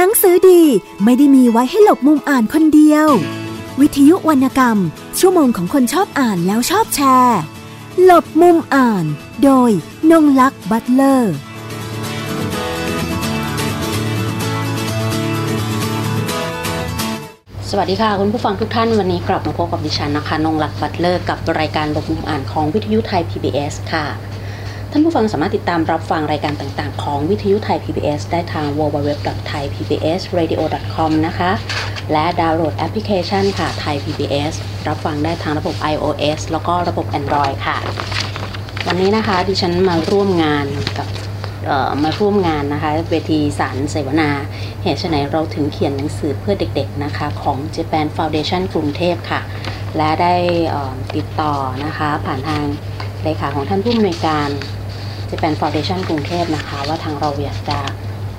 หนังสือดีไม่ได้มีไว้ให้หลบมุมอ่านคนเดียว วิทยุวรรณกรรม ชั่วโมงของคนชอบอ่านแล้วชอบแชร์ หลบมุมอ่าน โดยนงลักษ์บัตเลอร์สวัสดีค่ะ คุณผู้ฟังทุกท่านวันนี้กลับมาพบกับดิฉันนะคะนงลักษ์บัตเลอร์กับรายการหลบมุมอ่านของวิทยุไทย PBS ค่ะ ท่านผู้ฟังสามารถติดตามรับฟังรายการต่างๆ ของวิทยุไทย PBS ได้ทาง www.thaipbsradio.com นะคะ และดาวน์โหลดแอปพลิเคชันค่ะ Thai PBS รับฟังได้ทางระบบ iOS แล้วก็ระบบ Android ค่ะ วันนี้นะคะดิฉันมาร่วมงานกับมาร่วมงานนะคะ เวทีสารเสวนา เหตุไฉนเราถึงเขียนหนังสือเพื่อเด็กๆนะคะ ของ Japan Foundation กรุงเทพค่ะ และได้ติดต่อนะคะผ่านทาง เลขาของท่านผู้อำนวยการ Japan Foundation กรุงเทพนะคะ ว่าทางเราอยากจะ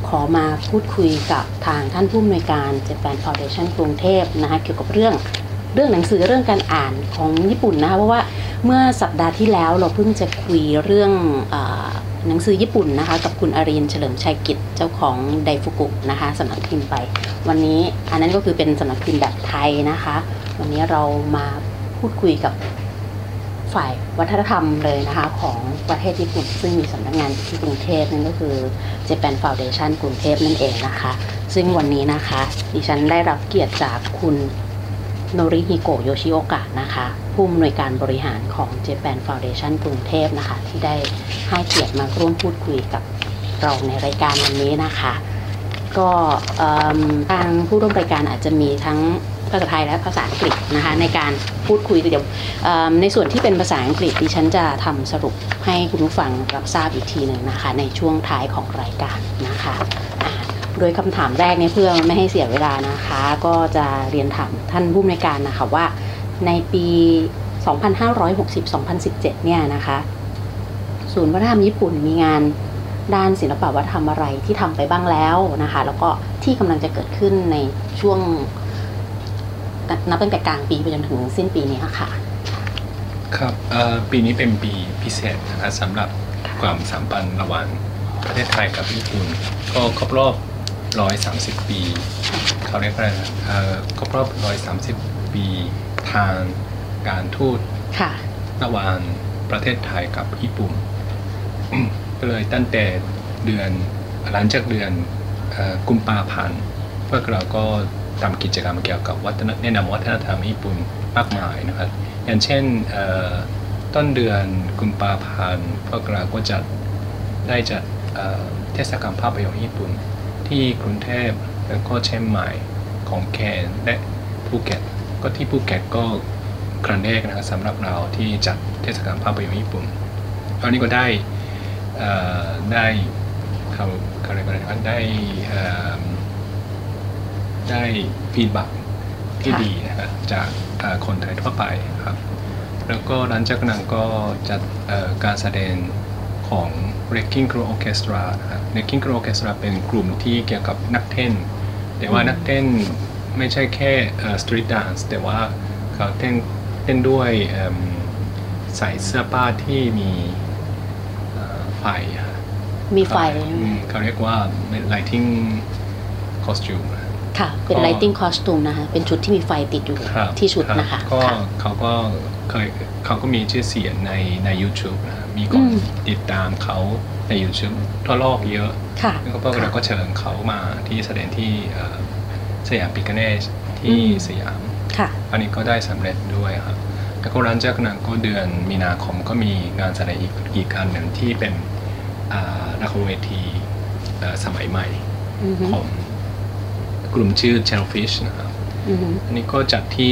ขอมาพูดคุยกับทางท่านผู้อำนวยการ Japan Foundation กรุงเทพนะคะเกี่ยวกับเรื่องเรื่องหนังสือเรื่องการอ่านของญี่ปุ่นนะคะเพราะว่าเมื่อสัปดาห์ที่แล้วเราเพิ่งจะคุยเรื่องอหนังสือญี่ปุ่นนะคะ กับคุณอารีนเฉลิมชัยกิจเจ้าของไดฟุกุนะคะสำนักพิมพ์ไป วันนี้อันนั้นก็คือเป็นสำนักพิมพ์แบบไทยนะคะ วันนี้เรามาพูดคุยกับ ฝ่ายวัฒนธรรมเลยนะคะของประเทศญี่ปุ่น ซึ่งมีสำนักงานที่กรุงเทพนั่นก็คือ Japan Foundation กรุงเทพนั่นเองนะคะ ซึ่งวันนี้นะคะดิฉันได้รับเกียรติจากคุณโนริฮิโกะโยชิโอกะนะคะผู้อำนวยการบริหารของ Japan Foundation กรุงเทพนะคะ ที่ได้ให้เกียรติมาร่วมพูดคุยกับเราในรายการวันนี้นะคะ ก็ทางผู้ร่วมรายการอาจจะมีทั้ง ภาษาไทยและภาษาอังกฤษนะคะในการพูดคุยเดี๋ยวในส่วนที่เป็นภาษาอังกฤษดิฉันจะทำสรุปให้คุณผู้ฟังรับทราบอีกทีหนึ่งนะคะในช่วงท้ายของรายการนะคะโดยคำถามแรกเนี่ยเพื่อไม่ให้เสียเวลานะคะ ก็จะเรียนถามท่านผู้อำนวยการนะคะว่าในปี 2560-2017 เนี่ยนะคะศูนย์วัฒนธรรมญี่ปุ่นมีงานด้านศิลปวัฒนธรรมอะไรที่ทำไปบ้างแล้วนะคะ แล้วก็ที่กำลังจะเกิดขึ้นในช่วง นับตั้งแต่กลางปีไปจนถึงสิ้นปีนี้ค่ะ ครับเอ่อปีนี้เป็นปีพิเศษนะครับสำหรับความสัมพันธ์ระหว่างประเทศไทยกับญี่ปุ่น ก็ครบรอบ130 ปีเขาเรียกว่าอะไรนะเอ่อครบรอบ130 ปีทางการทูตค่ะระหว่างประเทศไทยกับญี่ปุ่นก็เลยตั้งแต่เดือนหลังจากเดือนเอ่อกุมภาพันธ์พวกเราก็ ทำกิจกรรมเกี่ยวกับวัฒนแนะนำวัฒนธรรมญี่ปุ่นมากมายนะครับ อย่างเช่นต้นเดือนกุมภาพันธ์พวกเราก็จะได้จัดเทศกาลภาพยนตร์ญี่ปุ่น ที่กรุงเทพแล้วก็เชียงใหม่ของแคนและภูเก็ต ก็ที่ภูเก็ตก็ครั้งแรกนะครับสำหรับเราที่จัดเทศกาลภาพยนตร์ญี่ปุ่นตอนนี้ก็ได้ได้เขาเขาเรียกว่าไรนะครับได้ ได้ฟีดบักที่ค่ะดีนะครับจากเอ่อคนไทยทั่วไปครับ แล้วก็หลังจากนั้นก็จัดเอ่อการแสดงของ Wrecking Crew Orchestra นะครับ Wrecking Crew Orchestra เป็นกลุ่มที่เกี่ยวกับนักเต้น แต่ว่านักเต้นไม่ใช่แค่เอ่อ street dance แต่ว่าเขาเต้นเต้นด้วยเอิ่มใส่เสื้อผ้าที่มีเอ่อไฟอะมีไฟอืมเขาเรียกว่า lighting costume นะ ค่ะ เป็นก็ lighting costume นะคะ เป็นชุดที่มีไฟติดอยู่ครับที่ชุดรับนะคะ ก็ค่ะเขาก็เคยเขาก็มีชื่อเสียงในใน YouTube นะมีคนอืมติดตามเขาใน YouTube ทั่วโลกเยอะค่ะแล้วก็พวกเราก็เชิญเขามาที่แสดงที่เอ่อสยามปิกเนสที่อืมสยามค่ะอันนี้ก็ได้สำเร็จด้วยครับแล้วก็หลังจากนั้นก็เดือนมีนาคมก็มีงานแสดงอีกอีกอันหนึ่งที่เป็นอ่าละครเวทีเอ่อสมัยใหม่อือฮึของ กลุ่มชื่อ Shellfish นะครับอือฮึอันนี้ก็จัดที่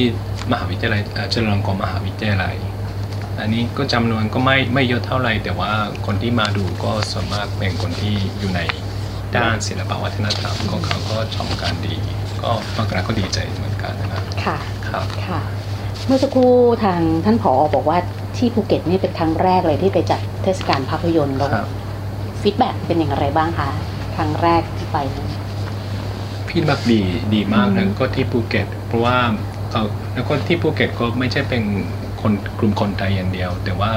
มหาวิทยาลัยเอ่อเจริญลงกรณ์มหาวิทยาลัย อันนี้ก็จำนวนก็ไม่ไม่เยอะเท่าไหร่ แต่ว่าคนที่มาดูก็ส่วนมากเป็นคนที่อยู่ในด้านศิลปวัฒนธรรมก็เขาก็ชมกันดี ก็บางครั้งก็ดีใจเหมือนกันนะครับค่ะครับค่ะ เมื่อสักครู่ทางท่านผอบอกว่าที่ภูเก็ตนี่เป็นครั้งแรกเลยที่ไปจัดเทศกาลภาพยนตร์แล้วครับ feedback เป็นอย่างไรบ้างคะครั้งแรกที่ไป นั้น feedback ดีดีมากอืนะมก็ที่ภูเก็ต เพราะว่าเขาแล้วก็ที่ภูเก็ตก็ไม่ใช่เป็นคนกลุ่มคนไทยอย่างเดียว แต่ว่า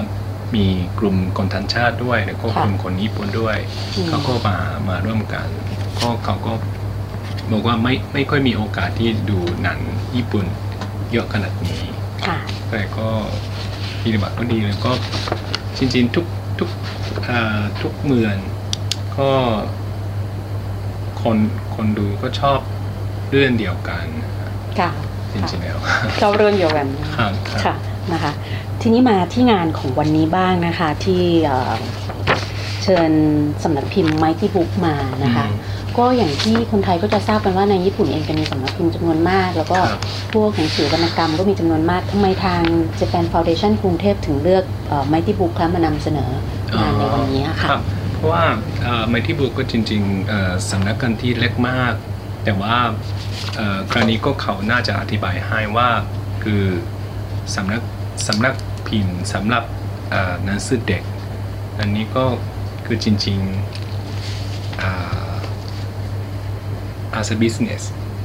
มีกลุ่มคนทันชาติด้วยแล้วก็กลุ่มคนญี่ปุ่นด้วยอืมเขาก็มามาร่วมกันก็เขาก็บอกว่าไม่ไม่ค่อยมีโอกาสที่ดูหนังญี่ปุ่นเยอะขนาดนี้ค่ะแต่ก็ปฏิบัติก็ดีแล้วก็จริงๆทุกทุกอ่าทุกเมืองก็คน คนดูก็ชอบเรื่องเดียวกันค่ะจริงๆแล้วชอบเรื่องเดียวกันครับครับค่ะนะคะทีนี้มาที่งานของวันนี้บ้างนะคะที่เอ่อเชิญสำนักพิมพ์ Mighty Book มานะคะอืมก็อย่างที่คนไทยก็จะทราบกันว่าในญี่ปุ่นเองจะมีสำนักพิมพ์จำนวนมาก แล้วก็ครับพวกหนังสือวรรณกรรมก็มีจำนวนมากทำไมทาง Japan Foundation กรุงเทพถึงเลือกเอ่อ Mighty Book ครับมานำเสนองานในวันนี้ค่ะครับ เพราะว่าไมที่บุกก็จริงๆเอ่อสำนักกันที่เล็กมาก แต่ว่าเอ่อกรณีก็เขาน่าจะอธิบายให้ว่าคือสำนักสำนักพิมพ์สำหรับเอ่อหนังสือเด็ก อันนี้ก็คือจริงๆอ่า as a business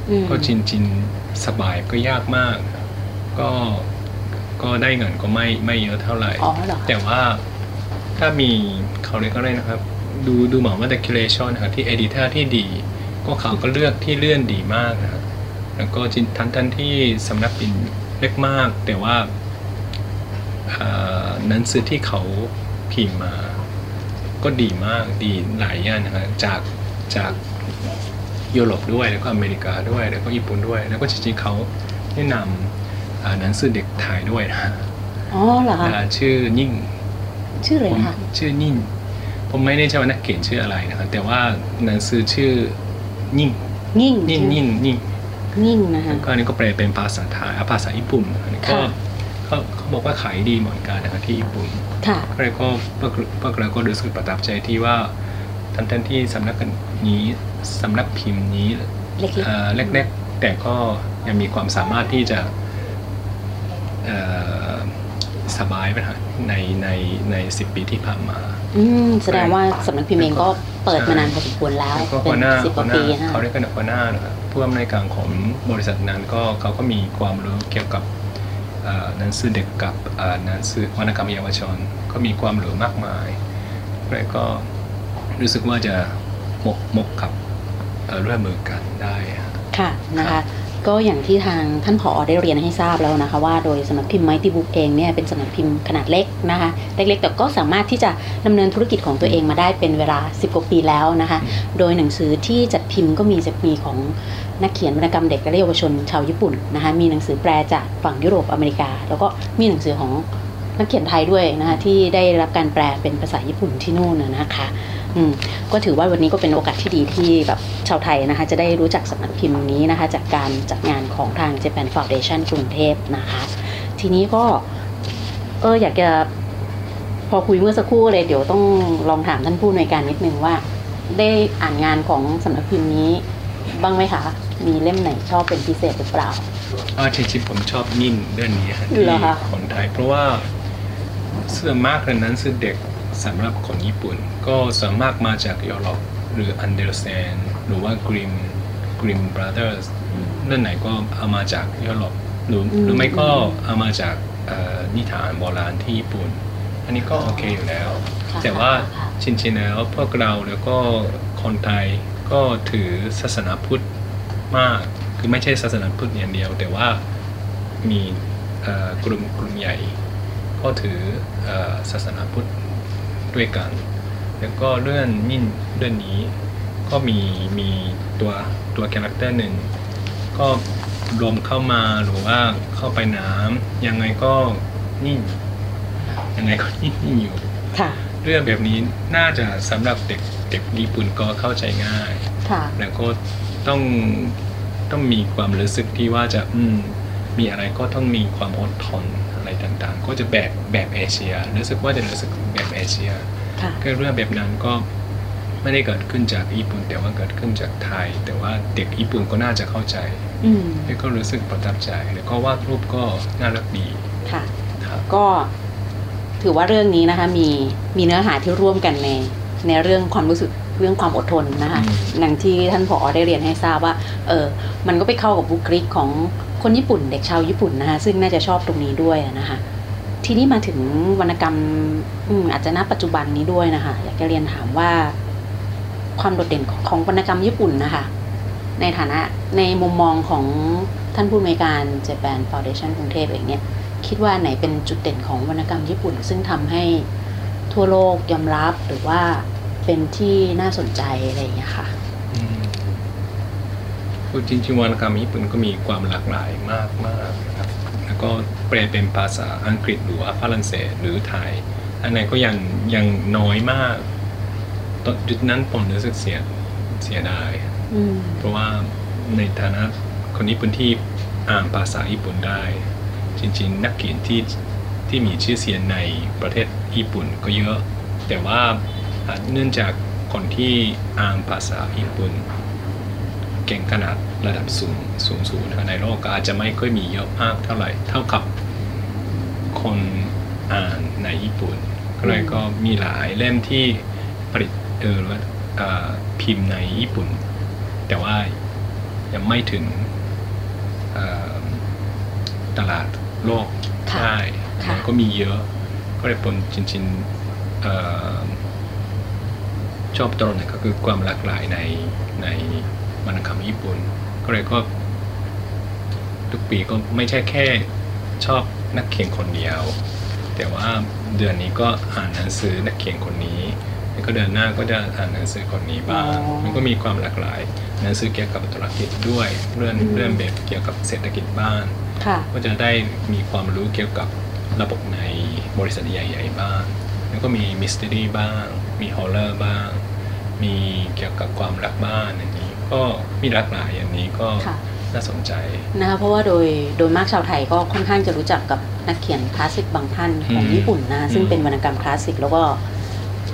อืมก็จริงๆ สบายก็ยากมาก ก็ก็ได้เงินก็ไม่ไม่เยอะเท่าไหร่อ๋อเหรอแต่ว่า ถ้ามีเขาเรียกอะไรนะครับ ดูดูหมอว่าแต่คิเลชันนะครับที่เอดิเตอร์ที่ดี ก็เขาก็เลือกที่เลื่อนดีมากนะครับแล้วก็จินทันทันที่สำนักพิมพ์เล็กมาก แต่ว่าเอ่อหนังสือที่เขาพิมพ์มา ก็ดีมากดีหลายอย่างนะครับจากจากยุโรปด้วยแล้วก็อเมริกาด้วยแล้วก็ญี่ปุ่นด้วย แล้วก็จริงๆเขาแนะนำอ่าหนังสือเด็กไทยด้วยนะอ๋อเหรอคะอ่าชื่อนิ่ง ชื่ออะไรผมนะคะชื่อนิ่งผมไม่แน่ใจว่านักเขียนชื่ออะไรนะครับแต่ว่าหนังสือชื่อนิ่งนิ่งนิ่งนิ่งนิ่งนิ่งนะคะแล้วก็อันนี้ก็แปลเป็นภาษาไทยอะภาษาญี่ปุ่นอันนี้ก็ค่ะเขาเขาบอกว่าขายดีเหมือนกันนะครับที่ญี่ปุ่นค่ะก็เลยก็พวกพวกเราก็รู้สึกประทับใจที่ว่าทั้งทั้งที่สำนักนี้สำนักพิมพ์นี้เล็กเอ่อเล็กๆแต่ก็ยังมีความสามารถที่จะเอ่อ สบายไปหน่อยในในในสิบปีที่ผ่านมาๆอืมแสดงว่าสำนักพิมพ์เองก็เปิดมานานพอสมควรแล้วแล้วก็เป็หัวนหน้าสิบกหัวว่าหน้าปีนะเขาเรียกกันหัวหน้านะครับผู้อำนวยการของบริษัทนั้นก็เขาก็มีความรู้เกี่ยวกับเอ่อหนังสือเด็กกับเอ่อหนังสือวรรณกรรมเยาวชน ก็มีความรู้มากมายแล้วก็รู้สึกว่าจะหมกหมกกับเอ่อร่วมมือกันได้ครับค่ะนะครัคะบ ก็อย่างที่ทางท่านผอได้เรียนให้ทราบแล้วนะคะ ว่าโดยสำนักพิมพ์ Mighty Book เองเนี่ยเป็นสำนักพิมพ์ขนาดเล็กนะคะเล็กๆแต่ก็สามารถที่จะดำเนินธุรกิจของตัวเองมาได้เป็นเวลา 10กว่าปีแล้วนะคะ โดยหนังสือที่จัดพิมพ์ก็มีจะมีของนักเขียนวรรณกรรมเด็กและเยาวชนชาวญี่ปุ่นนะคะมีหนังสือแปลจากฝั่งยุโรปอเมริกา แล้วก็มีหนังสือของนักเขียนไทยด้วยนะคะที่ได้รับการแปลเป็นภาษาญี่ปุ่นที่นู่นนะคะ ก็ถือว่าวันนี้ก็เป็นโอกาสที่ดีที่แบบชาวไทยนะคะ จะได้รู้จักสำนักพิมพ์นี้นะคะ จากการจัดงานของทาง Japan Foundation กรุงเทพนะคะ ทีนี้ก็เอออยากจะพอคุยเมื่อสักครู่เลยเดี๋ยวต้องลองถามท่านผู้อำนวยการนิดนึงว่า ได้อ่านงานของสำนักพิมพ์นี้บ้างไหมคะ มีเล่มไหนชอบเป็นพิเศษหรือเปล่าอ่าจริงๆผมชอบนิ่งเรื่องนี้ครับที่เหรอคะคนไทยเพราะว่าส่วนมากเลยนั้นคือเด็ก สำหรับคนญี่ปุ่น ก็ส่วนมากมาจากยุโรปหรือ Andersen หรือว่ากริมกริมบราเ h อร์สเรื่องไหนก็เอามาจากยุโรปหรืออืมหรือไม่ก็เอามาจากเอ่อนิทานโบราณที่ญี่ปุ่น อันนี้ก็โอเคอยู่แล้วค่ะแต่ว่าค่ะจริงๆแล้วพวกเราแล้วก็คนไทยก็ถือศาสนาพุทธมาก คือไม่ใช่ศาสนาพุทธอย่างเดียว แต่ว่ามีเอ่อกลุ่มกลุ่มใหญ่ ก็ถือเอ่อศาสนาพุทธ ด้วยกัน แล้วก็เรื่องนิ่นเรื่องนี้ ก็มีมีตัวตัว character หนึ่งก็รวมเข้ามาหรือว่าเข้าไปน้ำยังไงก็นิ่งยังไงก็นิ่งอยู่ค่ะเรื่องแบบนี้น่าจะสำหรับเด็กเด็กญี่ปุ่นก็เข้าใจง่ายค่ะแล้วก็ต้องต้องมีความรู้สึกที่ว่าจะอืมมีอะไรก็ต้องมีความอดทน อะไรต่างๆ ก็จะแบบแบบเอเชียรู้สึกว่าจะรู้สึกแบบเอเชียค่ะก็เรื่องแบบนั้นก็ไม่ได้เกิดขึ้นจากญี่ปุ่น แต่ว่าเกิดขึ้นจากไทย แต่ว่าเด็กญี่ปุ่นก็น่าจะเข้าใจอืมแล้วก็รู้สึกประทับใจแล้วก็วาดรูปก็น่ารักดีค่ะครับก็ถือว่าเรื่องนี้นะคะมีมีเนื้อหาที่ร่วมกันในในเรื่องความรู้สึกเรื่องความอดทนนะคะอืมอย่างที่ท่านผอได้เรียนให้ทราบว่าเออมันก็ไปเข้ากับบุคลิกของ คนญี่ปุ่น เด็กชาวญี่ปุ่นนะคะซึ่งน่าจะชอบตรงนี้ด้วยนะคะทีนี้มาถึงวรรณกรรมอืมอาจจะณปัจจุบันนี้ด้วยนะคะอยากจะเรียนถามว่า ความโดดเด่นของวรรณกรรมญี่ปุ่นนะคะ ในฐานะในมุมมองของท่านผู้อำนวยการ Japan Foundation กรุงเทพเองเนี่ยคิดว่าไหนเป็นจุดเด่นของวรรณกรรมญี่ปุ่น ซึ่งทำให้ทั่วโลกยอมรับหรือว่าเป็นที่น่าสนใจอะไรอย่างเงี้ยค่ะ พูดจริงๆวรรณกรรมญี่ปุ่นก็มีความหลากหลายมากมากๆนะครับแล้วก็แปลเป็นภาษาอังกฤษหรือว่าฝรั่งเศสหรือไทย อันไหนก็ยังยังน้อยมากตอนจุดนั้นผมรู้สึกเสียเสียดายอืมเพราะว่าในฐานะคนญี่ปุ่นที่อ่านภาษาญี่ปุ่นได้ จริง ๆ นักเขียนที่ที่มีชื่อเสียงในประเทศญี่ปุ่นก็เยอะ แต่ว่าอ่าเนื่องจากคนที่อ่านภาษาญี่ปุ่น เก่งขนาดระดับสูงสูงสูงในโลกก็อาจจะไม่ค่อยมีเยอะมากเท่าไหร่ เท่ากับคนอ่านในญี่ปุ่นก็เลยก็มีหลายเล่มที่ผลิตเออหรือว่าอ่าพิมพ์ในญี่ปุ่น แต่ว่ายังไม่ถึงเอ่อตลาดโลกค่ะได้ค่ะก็มีเยอะก็เลยผมจริงๆเอ่อชอบตรงไหนก็คือความหลากหลายในใน วรรณกรรมญี่ปุ่น ก็เลยก็ทุกปีก็ไม่ใช่แค่ชอบนักเขียนคนเดียว แต่ว่าเดือนนี้ก็อ่านหนังสือนักเขียนคนนี้แล้วก็เดือนหน้าก็จะอ่านหนังสือคนนี้บ้างอ๋อมันก็มีความหลากหลายหนังสือเกี่ยวกับธุรกิจด้วยเรื่องอืมเรื่องแบบเกี่ยวกับเศรษฐกิจบ้านค่ะก็จะได้มีความรู้เกี่ยวกับระบบในบริษัทใหญ่ๆบ้าง แล้วก็มีมิส t ต r y บ้าง มีฮอลเลอร์บ้าง มีเกี่ยวกับความรักบ้านอย่างนี้ ก็มีหลากหลายอย่างนี้ก็ค่ะน่าสนใจนะคะเพราะว่าโดยโดยมากชาวไทยก็ค่อนข้างจะรู้จักกับนักเขียนคลาสสิกบางท่านของอืมญี่ปุ่นนะซึ่งอืมเป็นวรรณกรรมคลาสสิกแล้วก็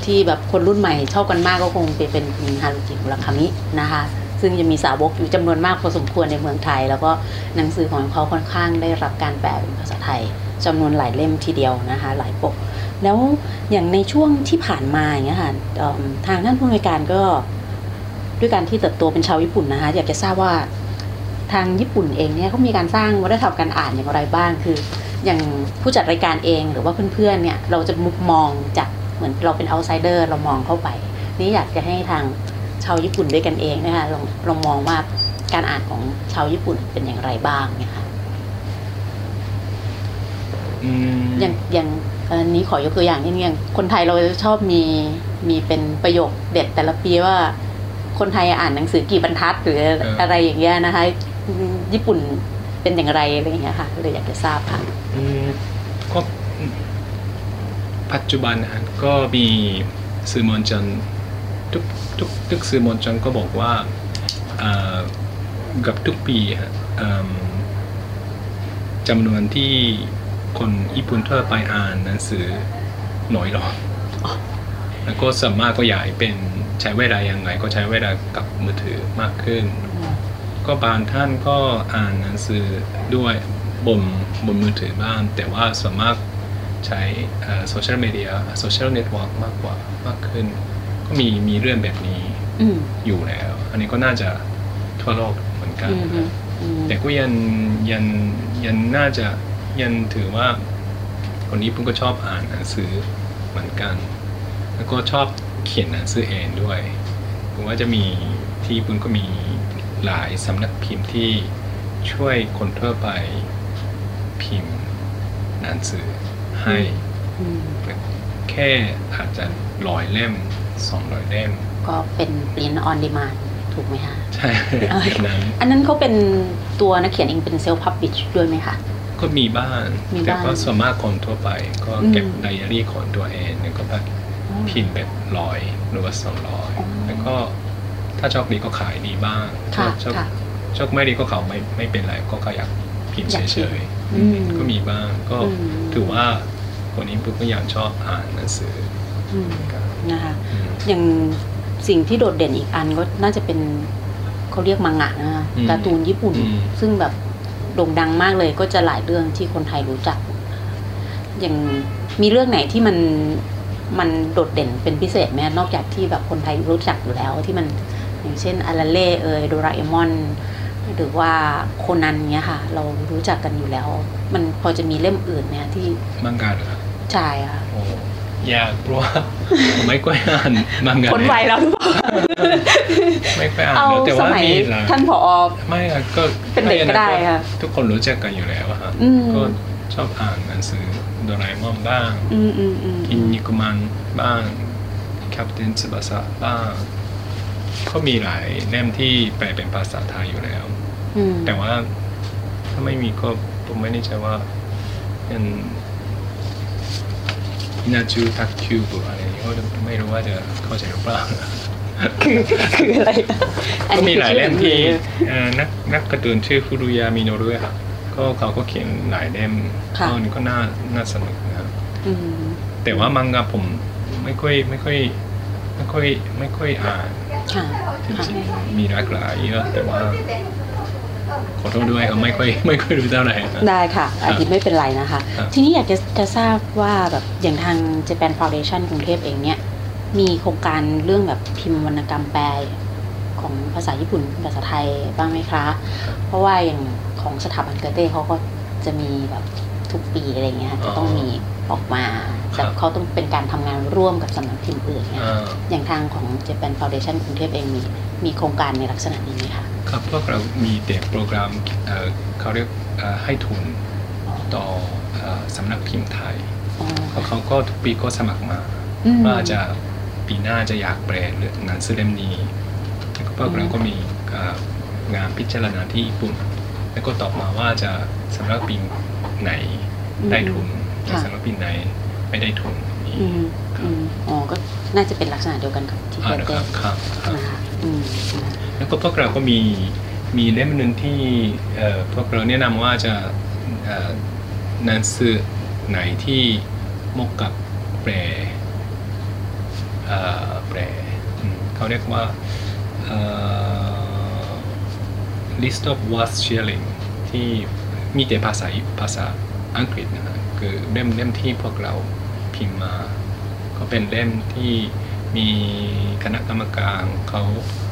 ที่แบบคนรุ่นใหม่ชอบกันมากก็คงเป็นเป็นคุณฮารุจิมุราคามินะคะซึ่งจะมีสาวกอยู่จำนวนมากพอสมควรในเมืองไทย แล้วก็หนังสือของเขาค่อนข้างได้รับการแปลเป็นภาษาไทยจำนวนหลายเล่มทีเดียวนะคะหลายปก แล้วอย่างในช่วงที่ผ่านมาอย่างเงี้ยค่ะเอิ่มทางท่านผู้อำนวยการก็ ด้วยการที่เติบโตเป็นชาวญี่ปุ่นนะคะอยากจะทราบว่าทางญี่ปุ่นเองเนี่ยเขามีการสร้างวัฒนธรรมการอ่านอย่างไรบ้าง คือ อย่างผู้จัดรายการเองหรือว่าเพื่อนๆเนี่ยเราจะมุกมองจากเหมือนเราเป็นเอาไซเดอร์เรามองเข้าไป นี่อยากจะให้ทางชาวญี่ปุ่นด้วยกันเองนะคะลองลองมองว่าการอ่านของชาวญี่ปุ่นเป็นอย่างไรบ้างเนี่ยค่ะอืมอย่างอย่างอันนี้ขอยกตัวอย่างอย่างอย่างคนไทยเราจะชอบมีมีเป็นประโยคเด็ดแต่ละปีว่า คนไทยอ่านหนังสือกี่บรรทัดหรืออะไรอย่างเงี้ยนะคะอืมญี่ปุ่นเป็นอย่างไรอะไรอย่างเงี้ยค่ะเลยอยากจะทราบค่ะอืมก็ปัจจุบันนะฮะก็มีสื่อมวลชนทุกทุกทุกสื่อมวลชนก็บอกว่าอ่ากับทุกปีฮะอืมจำนวนที่คนญี่ปุ่นทั่วไปอ่านหนังสือน้อยลงอ๋อ แล้วก็ส่วนมากก็อยากให้เป็นใช้เวลายังไง ก็ใช้เวลากับมือถือมากขึ้น ก็บางท่านก็อ่านหนังสือด้วยบนบนมือถือบ้างแต่ว่าส่วนมากใช้ social media social network มากกว่ามากขึ้น ก็มีมีเรื่องแบบนี้อืมอยู่แล้ว อันนี้ก็น่าจะทั่วโลกเหมือนกันอืมฮึอืมแต่ก็ยังยังยังน่าจะยังถือว่าคนญี่ปุ่นก็ชอบอ่านหนังสือเหมือนกัน แล้วก็ชอบเขียนหนังสือเองด้วยผมว่าจะมีที่ญี่ปุ่นก็มีหลายสำนักพิมพ์ที่ช่วยคนทั่วไปพิมพ์หนังสือให้อืมแค่อาจจะร้อยเล่มสองร้อยเล่ม ก็เป็นปริ้นออนดีมานถูกไหมคะใช่แบบนั้นอันนั้นเขาเป็นตัวนักเขียนเองเป็นเซลฟ์พับบิชด้วยไหมคะก็มีบ้างมีแต่บ้างก็ส่วนมากคนทั่วไป ก็อืมเก็บไดอารี่ของตัวเองแล้วก็แบบ พิมพ์แบบร้อยหรือว่าสองร้อยอ๋อแล้วก็ถ้าโชคดีก็ขายดีบ้างค่ะโชคค่ะโชคไม่ดีก็เขาไม่ไม่เป็นไรก็เขาอยากพิมพ์อยากเฉพิมพ์ยอืมๆก็มีบ้างก็อืมถือว่าคนนี้ปุ๊บก็อยากชอบอ่านหนังสืออืมเหมือนกันนะคะอืมอย่างสิ่งที่โดดเด่นอีกอันก็น่าจะเป็นเขาเรียกมังงะนะคะอืมการ์ตูนญี่ปุ่นอืมซึ่งแบบโด่งดังมากเลยก็จะหลายเรื่องที่คนไทยรู้จัก อย่างมีเรื่องไหนที่มัน มันโดดเด่นเป็นพิเศษไหมนอกจากที่แบบคนไทยรู้จักอยู่แล้วที่มันอย่างเช่นอาราเล่เอยโดราเอมอนหรือว่าโคนันเนี้ยค่ะ เรารู้จักกันอยู่แล้ว มันพอจะมีเล่มอื่นเนี่ยที่มังกรเหรอครับใช่ค่ะโอ้ยากเพราะว่าผมไม่ค่อยอ่านมังงะคนไวแล้วหรือเปล่าไม่ค่อยอ่านเอาแล้วแต่สว่ามัยมีหลายท่านผอไม่อะก็เป็นเด็กก็ได้ค่ะทุกคนรู้จักกันอยู่แล้วอะฮะอืมก็ชอบอ่านหนังสือ โดราเอมอนบ้างอืมอืมอืมอินนิกุมันบ้างแคปเทนสบาสะบ้างก็มีหลายเล่มที่แปลเป็นภาษาไทยอยู่แล้ว อืมแต่ว่าถ้าไม่มีก็ผมไม่แน่ใจว่าเป็นนาจูทักคิวอะไรอย่างนี้ก็ไม่รู้ว่าจะเข้าใจหรือเปล่าคือคืออะไรนะอันก็นี้มีหลายเล่มที่คือเอ่อนักนักการ์ตูนชื่อฟุรุยามิโนรุครับ ก็เขาก็เขียนหลายเล่มค่ะก็นี่ก็น่าน่าสนุกนะครับอืมแต่ว่ามังงะผมไม่ค่อยไม่ค่อยไม่ค่อยไม่ค่อยอ่านค่ะจค่ะริงๆมีหลากหลายเยอะแต่ว่าขอโทษด้วยครับไม่ค่อยไม่ค่อยรู้เท่าไหร่นะได้ค่ะอาทิตย์ไม่เป็นไรนะคะครับทีนี้อยากจะจะทราบว่าแบบอย่างทาง Japan Foundation กรุงเทพเองเนี่ย มีโครงการเรื่องแบบพิมพ์วรรณกรรมแปลของภาษาญี่ปุ่นภาษาไทยบ้างไหมคะ เพราะว่าอย่าง ของสถาบันเกอเต้เขาก็จะมีแบบทุกปีอะไรเงี้ยค่ะจะต้องมีออกมาแต่เขาต้องเป็นการทำงานร่วมกับสำนักพิมพ์อื่นเนี่ยอ่าอย่างทางของ Japan Foundation กรุงเทพเองมีมีโครงการในลักษณะนี้ไหมคะครับพวกเรามีแต่โปรแกรมเอ่อเขาเรียกเอ่อให้ทุนต่อเอ่อสำนักพิมพ์ไทยอ๋อเขาเขาก็ทุกปีก็สมัครมาอืมว่าจะปีหน้าจะอยากแปลเรื่องหนังสือเล่มนี้แล้วก็พวกเราก็มีเอ่องานพิจารณาที่ญี่ปุ่น แล้วก็ตอบมาว่าจะสำนักพิมพ์ไหนได้ทุนค่ะสำนักพิมพ์ไหนไม่ได้ทุนนี้อืมอืมอ๋อก็น่าจะเป็นลักษณะเดียวกันกับที่อ่าเกิดนะคเต้รับครับครับนะคะอืมนะคะแล้วก็พวกเราก็มีมีเล่มหนึ่งที่เอ่อพวกเราแนะนำว่าจะเอ่อหนังสือไหนที่เหมกกับแปลเอ่อแปลอืมเขาเรียกว่าเอ่อ list of words sharing ที่มีแต่ภาษาภาษาอังกฤษนะครับคือเล่มเล่มที่พวกเราพิมพ์มา ก็เป็นเล่มที่มีคณะกรรมการเขา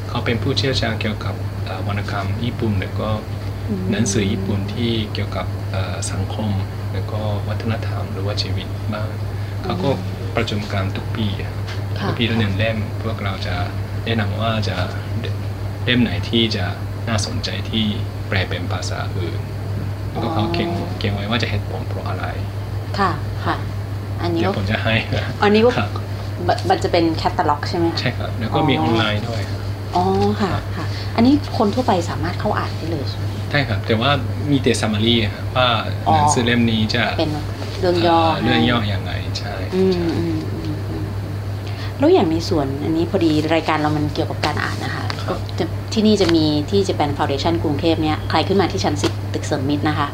เขาเป็นผู้เชี่ยวชาญเกี่ยวกับเอ่อวรรณกรรมญี่ปุ่นแล้วก็อืมหนังสือญี่ปุ่นที่เกี่ยวกับเอ่อสังคม แล้วก็วัฒนธรรมหรือว่าชีวิตบ้างเขาก็ประชุมกันทุกปีอะค่ะทุกปีละหนึ่งเล่มพวกเราจะแนะนำว่าจะเล่มไหนที่จะ น่าสนใจที่แปลเป็นภาษาอื่นแล้วก็เขาเขียนเขียนไว้ว่าจะเหตุผลเพราะอะไร ค่ะค่ะ อันนี้เดี๋ยก็วผมจะให้นะอันนี้ก็ครับมันมันจะเป็นแคตตาล็อกใช่ไหมคะใช่ครับ แล้วก็มีออนไลน์ด้วยครับอ๋อค่ะค่ะ อันนี้คนทั่วไปสามารถเข้าอ่านได้เลยใช่ไหมใช่ครับ แต่ว่ามีแต่ซัมมารีครับว่าอ๋อหนังสือเล่มนี้จะเป็นเรื่องย่อเรื่องย่อให้ยังไงใช่อืมใช่อืมอืมอืมแล้วอย่างในส่วนอันนี้พอดีรายการเรามันเกี่ยวกับการอ่านนะคะครับก็จะ ที่นี่จะมีที่จะเป็นฟาวเดชันกรุงเทพเนี่ยใครขึ้นมาที่ชั้นสิบตึกเสริมมิตรนะคะ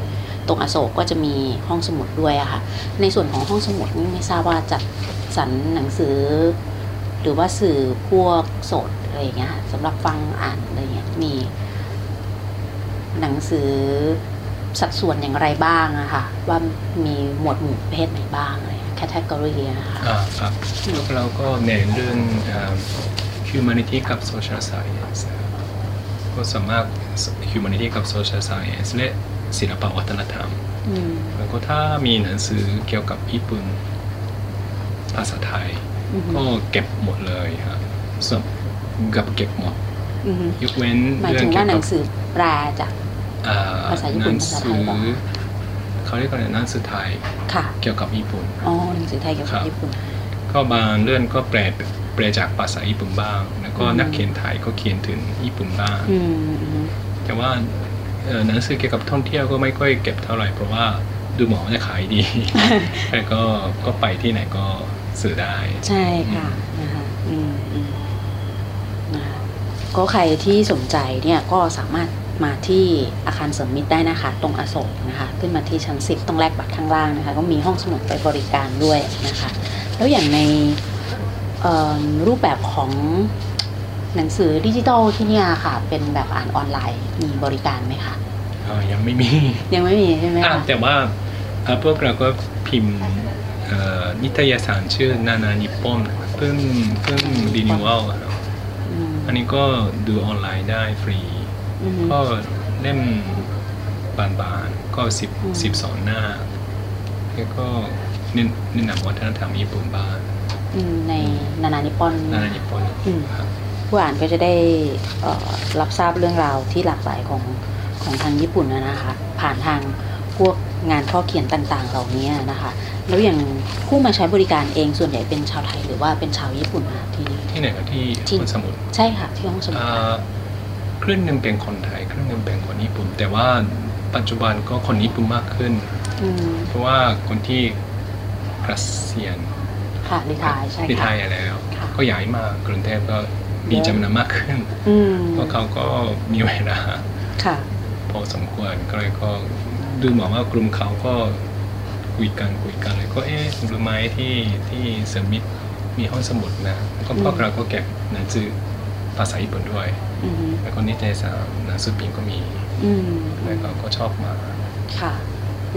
ตรงอโศกก็จะมีห้องสมุดด้วยอะค่ะ ในส่วนของห้องสมุดนี่ไม่ทราบว่าจัดสรรหนังสือ หรือว่าสื่อพวกสดอะไรอย่างเงี้ยค่ะสำหรับฟังอ่านอะไรเงี้ยมี หนังสือสัดส่วนอย่างไรบ้างอะค่ะ ว่ามีหมวดหมู่ประเภทไหนบ้างอะไรแคตตากรีนะคะอ่าครับพวกเราก็เน้นเรื่องเอ่อ humanity กับ social science นะครับ ก็สามารถ humanity กับ social science และศิลปวัฒนธรรมอืมแล้วก็ถ้ามีหนังสือเกี่ยวกับญี่ปุ่นภาษาไทยอือฮึก็เก็บหมดเลยครับส่วนกับเก็บหมดอือฮึยกเว้นหมายเรื่อถึงงเกี่ว่ายวหกันับงสือแปลจากอ่าภาษาญี่หปุ่นันงภาษาไทสืยอเหรอเขาเรียกว่าอะไรหนังสือไทยค่ะเกี่ยวกับญี่ปุ่นอ๋อหนังสือไทยเกี่ยวครักับบญี่ปุ่น ก็บางเรื่องก็แปล แปลจากภาษาญี่ปุ่นบ้าง แล้วก็อืมนักเขียนไทยก็เขียนถึงญี่ปุ่นบ้างอืมอืมแต่ว่าเอ่อหนังสือเกี่ยวกับท่องเที่ยวก็ไม่ค่อยเก็บเท่าไหร่เพราะว่าดูเหมอจะขายดีแต่ก็ก็ไปที่ไหนก็ซื้อได้ ใช่ค่ะนะคะอืมอืมนะคะก็ใครที่สนใจเนี่ยก็สามารถมาที่อาคารเสริมมิตรได้นะคะ ตรงอโศกนะคะ ขึ้นมาที่ชั้นสิบต้องแลกบัตรข้างล่างนะคะ ก็มีห้องสมุดไปบริการด้วยนะคะ แล้วอย่างในเอ่อ รูปแบบของหนังสือดิจิทัลที่เนี่ยค่ะ เป็นแบบอ่านออนไลน์มีบริการไหมคะอ่ายังไม่มี ยังไม่มีใช่ไหมอะคะแต่ว่าอะพวกเราก็พิมพ์เอ่อนิตยสารชื่อนานานิปปอนเพิ่งเพิ่งรีนิวอัลครับอืมอันนี้ก็ดูออนไลน์ได้ฟรีอืมก็เล่มบานๆก็สิบอืมสิบสองหน้า แล้วก็เน้นแนะนำวัฒนธรรมญี่ปุ่นบ้างอืม ในนานานิปปอนนานานิปปอนอืมครับผู้อ่านก็จะได้เอ่อรับทราบเรื่องราวที่หลากหลายของของทางญี่ปุ่นนะนะคะ ผ่านทางพวกงานข้อเขียนต่างๆ เหล่านี้นะคะ แล้วอย่างผู้มาใช้บริการเองส่วนใหญ่เป็นชาวไทยหรือว่าเป็นชาวญี่ปุ่นคะที่นี่ที่ไหนครับที่ที่คนสมุทรใช่ค่ะที่ห้องสมุดอ่าครึ่งหนึ่งเป็นคนไทยครึ่งหนึ่งเป็นคนญี่ปุ่น แต่ว่าปัจจุบันก็คนญี่ปุ่นมากขึ้นอืมเพราะว่าคนที่เกษียณ ค่ะรีทายใช่รีไทค่ะยแล้วค่ะก็ย้ายมากรุงเทพก็มีจำนวนมากขึ้นอืมเพราะเขาก็มีเวลาค่ะพอสมควรก็เลยก็ดูเหมือนว่ากลุ่มเขาก็คุยกันคุยกันเลยก็เอ๊ะรู้ไหมที่ที่เสมิธมีห้องสมุดนะก็พวกเราก็เก็บหนังสือภาษาญี่ปุ่นด้วยอืมแล้วก็นิตยสารหนังสือพิมพ์ก็มีอืมแล้วก็ก็ชอบมาค่ะ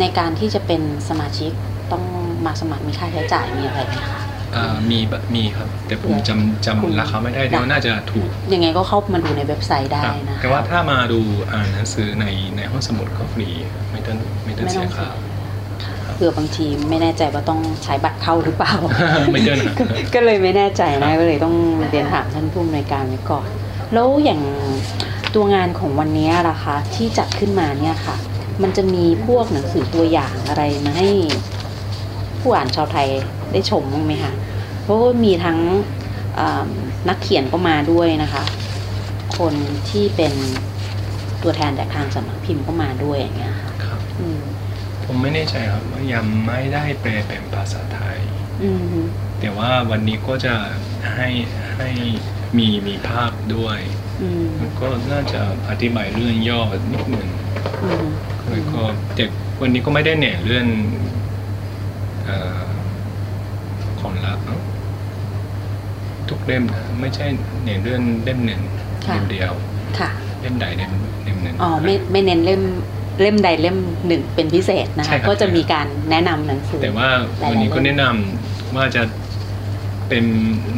ในการที่จะเป็นสมาชิกต้อง มาสมัครมีค่าใช้จ่ายมีอะไรไหมคะอ่ามีบะมีครับ แต่ผมจำจำราคาไม่ได้แต่ว่าน่าจะถูก ยังไงก็เข้ามาดูในเว็บไซต์ได้ครับนะคะแต่ว่าถ้ามาดูอ่านหนังสือในในห้องสมุดก็ฟรีไม่ต้องไม่ต้องไม่เสีต้อยงค่าเผื่อบางทีไม่แน่ใจว่าต้องใช้บัตรเข้าหรือเปล่าไม่เดินนะก็ก็เลยไม่แน่ใจนะก็เลยต้องเรียนถามท่านผู้อำนวยการไว้ก่อน แล้วอย่างตัวงานของวันนี้ล่ะคะที่จัดขึ้นมาเนี่ยค่ะ มันจะมีพวกหนังสือตัวอย่างอะไรมาให้ ผู้อ่านชาวไทยได้ชมบ้างไหมคะเพราะว่ามีทั้งอ่านักเขียนก็มาด้วยนะคะ คนที่เป็นตัวแทนจากทางสำนักพิมพ์ก็มาด้วยอย่างเงี้ยค่ะครับอืมผมไม่แน่ใจครับว่ายังไม่ได้แปลเป็นภาษาไทยอืมแต่ว่าวันนี้ก็จะให้ให้มีมีภาพด้วยอืมมันก็น่าจะอธิบายเรื่องย่อนิดหนึ่งอืมแล้วก็แต่วันนี้ก็ไม่ได้เน้นเรื่อง เอ่อคนละเนอะทุกเล่มนะไม่ใช่เน้นเรื่องเล่มหนึ่งเล่มเดียวค่ะเล่มใดเล่มเล่มหนึ่งอ๋อไม่ไม่เน้นเล่มเล่มใดเล่มหนึ่งเป็นพิเศษนะใช่คะครับก็จะมีการแนะนำหนังสือแต่ว่าวันนี้ก็แนะนำว่าจะเป็น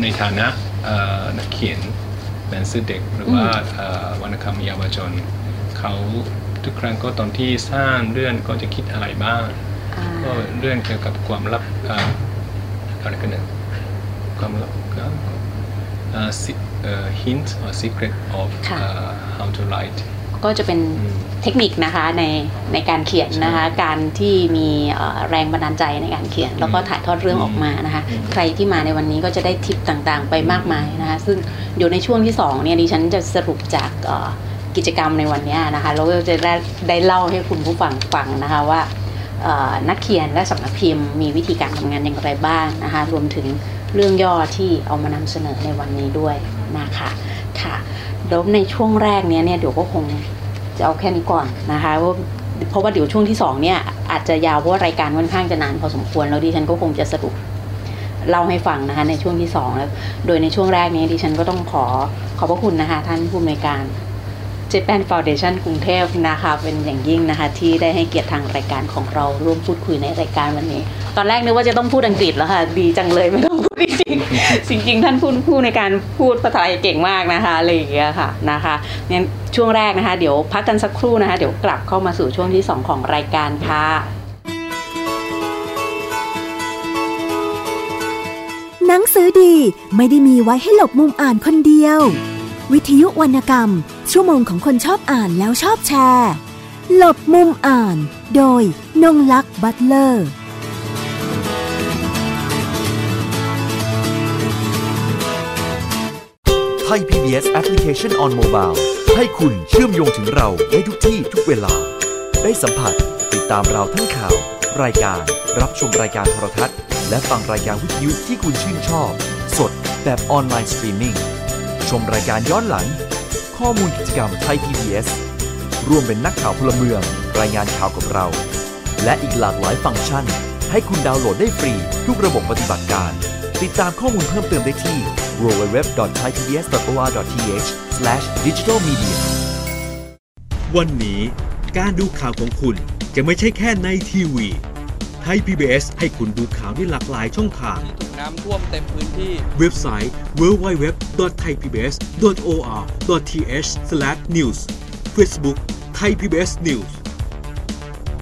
ในฐานะเอ่อนักเขียนหนังสือเด็กหรือว่าเอ่อวรรณกรรมเยาวชนเขาทุกครั้งก็ตอนที่สร้างเรื่องก็จะคิดอะไรบ้างอ่า ก็เรื่องเกี่ยวกับความลับเอ่ออะไรกันเนี่ยความลับก็เอ่อ se- เอ่อ hint or secret of ค่ะเอ่อ how to write ก็จะเป็นอืมเทคนิคนะคะในในการเขียนนะคะ การที่มีเอ่อแรงบันดาลใจในการเขียน แล้วก็ถ่ายทอดเรื่องออกมานะคะอืมใครที่มาในวันนี้ก็จะได้ทิปต่างๆ ไปมากมายนะคะ ซึ่งเดี๋ยวในช่วงที่สองเนี่ยดิฉันจะสรุปจากเอ่อกิจกรรมในวันนี้นะคะแล้วก็จะได้ได้เล่าให้คุณผู้ฟังฟังนะคะว่าเอ่อ นักเขียนและสำนักพิมพ์ มีวิธีการทำงานอย่างไรบ้างนะคะรวมถึงเรื่องย่อที่เอามานำเสนอในวันนี้ด้วยนะคะค่ะแล้วในช่วงแรกเนี้ยเนี่ยเดี๋ยวก็คงจะเอาแค่นี้ก่อนนะคะเพราะเพราะว่าเดี๋ยวช่วงที่สองเนี่ยอาจจะยาวเพราะว่ารายการค่อนข้างจะนานพอสมควรแล้วดิฉันก็คงจะสรุปเล่าให้ฟังนะคะในช่วงที่สองแล้วโดยในช่วงแรกนี้ดิฉันก็ต้องขอขอบพระคุณนะคะท่านผู้อำนวยการ Japan Foundation กรุงเทพนะคะ เป็นอย่างยิ่งนะคะ ที่ได้ให้เกียรติทางรายการของเราร่วมพูดคุยในรายการวันนี้ ตอนแรกนึกว่าจะต้องพูดอังกฤษแล้วค่ะ ดีจังเลยไม่ต้องพูดจริงจริงๆท่านผู้ผู้ในการพูดภาษาไทยเก่งมากนะคะอะไรอย่างเงี้ยค่ะนะคะงั้นช่วงแรกนะคะ เดี๋ยวพักกันสักครู่นะคะ เดี๋ยวกลับเข้ามาสู่ช่วงที่สองของรายการค่ะหนังสือดีไม่ได้มีไว้ให้หลบมุมอ่านคนเดียว วิทยุวรรณกรรม ชั่วโมงของคนชอบอ่านแล้วชอบแชร์ หลบมุมอ่าน โดยนงลักษ์บัตเลอร์ ไทย PBS Application on Mobile ให้คุณเชื่อมโยงถึงเราได้ทุกที่ทุกเวลา ได้สัมผัสติดตามเราทั้งข่าว รายการ รับชมรายการโทรทัศน์ และฟังรายการวิทยุที่คุณชื่นชอบ สดแบบออนไลน์สตรีมมิ่ง ชมรายการย้อนหลัง ข้อมูลกิจกรรมไทย PBS ร่วมเป็นนักข่าวพลเมือง รายงานข่าวกับเรา และอีกหลากหลายฟังก์ชัน ให้คุณดาวน์โหลดได้ฟรี ทุกระบบปฏิบัติการ ติดตามข้อมูลเพิ่มเติมได้ที่ www.thaipbs.or.th/digitalmedia วันนี้การดูข่าวของคุณจะไม่ใช่แค่ในทีวี ทย PBS ให้คุณดูข่าวได้หลากหลายช่องทาง ที่ถูกน้ำท่วมเต็มพื้นที่ เว็บไซต์ www.thaipbs.or.th/news Facebook Thai PBS News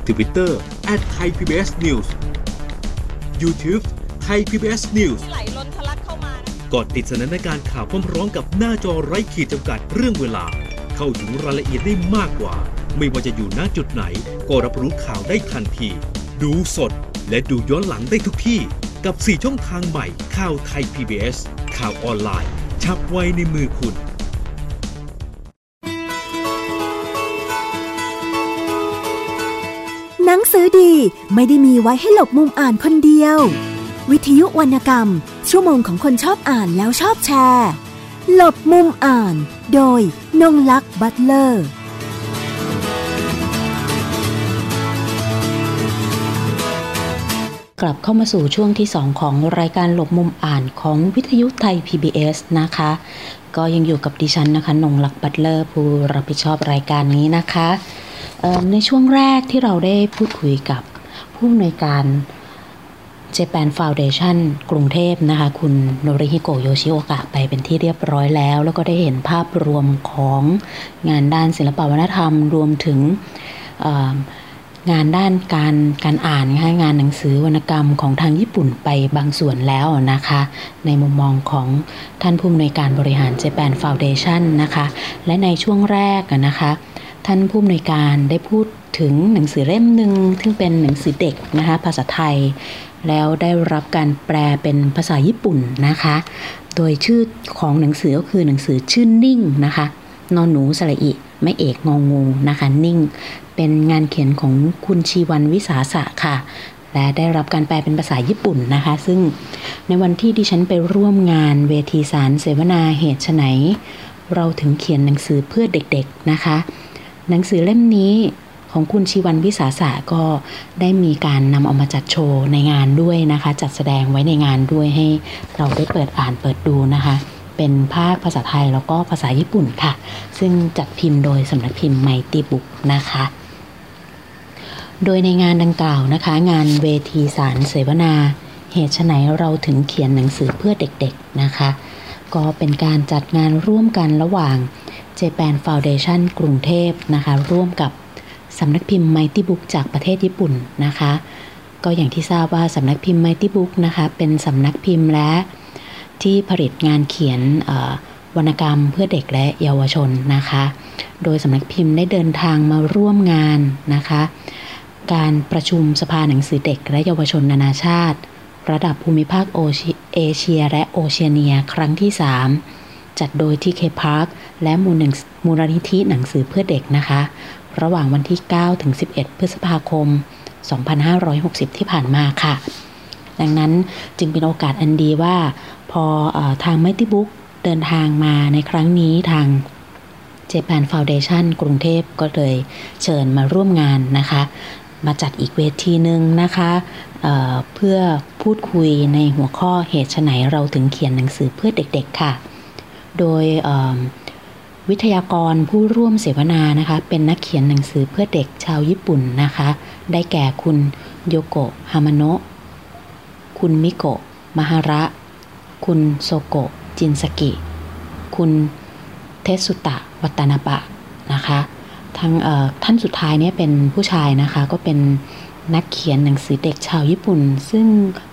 Twitter @thaipbsnews YouTube ไทย PBS News ไหลล้นทะลักเข้ามานะกดติดสนันในการข่าวพร้อมๆกับหน้าจอไร้ขีดจำกัดเรื่องเวลา เข้าถึงรายละเอียดได้มากกว่า ไม่ว่าจะอยู่ณจุดไหน ก็รับรู้ข่าวได้ทันที ดูสดและดูย้อนหลังได้ทุกที่ กับ 4 ช่องทางใหม่ข่าวไทย PBS ข่าวออนไลน์ ชับไว้ในมือคุณ หนังสือดีไม่ได้มีไว้ให้หลบมุมอ่านคนเดียว วิทยุวรรณกรรม ชั่วโมงของคนชอบอ่านแล้วชอบแชร์ หลบมุมอ่าน โดยนงลักษ์บัตเลอร์ กลับเข้ามาสู่ช่วงที่ 2 ของรายการหลบมุมอ่านของวิทยุไทย PBS นะคะ ก็ยังอยู่กับดิฉันนะคะนงหลักบัตเลอร์ผู้รับผิดชอบรายการนี้นะคะในช่วงแรกที่เราได้พูดคุยกับผู้อำนวยการ Japan Foundation กรุงเทพนะคะ คุณโนริฮิโกโยชิโอกะไปเป็นที่เรียบร้อยแล้ว แล้วก็ได้เห็นภาพรวมของงานด้านศิลปวัฒนธรรมรวมถึง งานด้านการการอ่านนะคะงานหนังสือวรรณกรรมของทางญี่ปุ่นไปบางส่วนแล้วนะคะ ในมุมมองของท่านผู้อำนวยการบริหาร Japan Foundation นะคะ และในช่วงแรกนะคะ ท่านผู้อำนวยการได้พูดถึงหนังสือเล่มหนึ่งซึ่งเป็นหนังสือเด็กนะคะภาษาไทย แล้วได้รับการแปลเป็นภาษาญี่ปุ่นนะคะ โดยชื่อของหนังสือก็คือหนังสือชื่อนิ่งนะคะนอนหนูสระอิ ไม่เอกงองูนะคะ นิ่ง เป็นงานเขียนของคุณชีวันวิสาสะค่ะ และได้รับการแปลเป็นภาษาญี่ปุ่นนะคะ ซึ่งในวันที่ดิฉันไปร่วมงานเวทีสารเสวนาเหตุไฉนเราถึงเขียนหนังสือเพื่อเด็กๆนะคะ หนังสือเล่มนี้ของคุณชีวันวิสาสะก็ได้มีการนำเอามาจัดโชว์ในงานด้วยนะคะ จัดแสดงไว้ในงานด้วยให้เราได้เปิดอ่านเปิดดูนะคะ เป็นภาคภาษาไทยแล้วก็ภาษาญี่ปุ่นค่ะ ซึ่งจัดพิมพ์โดยสำนักพิมพ์ไมติบุกนะคะโดยในงานดังกล่าวนะคะ งานเวทีสารเสวนา เหตุไฉนเราถึงเขียนหนังสือเพื่อเด็กๆนะคะ ก็เป็นการจัดงานร่วมกันระหว่าง Japan Foundation กรุงเทพนะคะ ร่วมกับสำนักพิมพ์ Mighty Book จากประเทศญี่ปุ่นนะคะ ก็อย่างที่ทราบว่าสำนักพิมพ์ Mighty Book นะคะ เป็นสำนักพิมพ์และ ที่ผลิตงานเขียนวรรณกรรมเพื่อเด็กและเยาวชนนะคะ โดยสำนักพิมพ์ได้เดินทางมาร่วมงานนะคะ การประชุมสภาหนังสือเด็กและเยาวชนนานาชาติ ระดับภูมิภาคโอเชียเอเชียและโอเชียเนียครั้งที่ 3 จัดโดย TK Park และมูลนมูลนิธิหนังสือเพื่อเด็กนะคะ ระหว่างวันที่ 9 ถึง 11 พฤษภาคม 2560 ที่ผ่านมาค่ะ ดังนั้นจึงเป็นโอกาสอันดีว่า พออทาง Mighty Book เดินทางมาในครั้งนี้ทาง Japan Foundation กรุงเทพก็เลยเชิญมาร่วมงานนะคะ มาจัดอีกเวทีหนึ่งนะคะเเพื่อพูดคุยในหัวข้อเหตุไฉนเราถึงเขียนหนังสือเพื่อเด็กๆค่ะ โดยวิทยากรผู้ร่วมเสวนานะคะ เป็นนักเขียนหนังสือเพื่อเด็กชาวญี่ปุ่นนะคะ ได้แก่คุณโยโกะฮามาโนะ คุณมิโกะมาฮาระ คุณโซโกะจินสกิ คุณเทสุตะวัตนาบะนะคะทางท่านสุดท้ายเนี่ยเป็นผู้ชายนะคะ ก็เป็นนักเขียนหนังสือเด็กชาวญี่ปุ่น ซึ่ง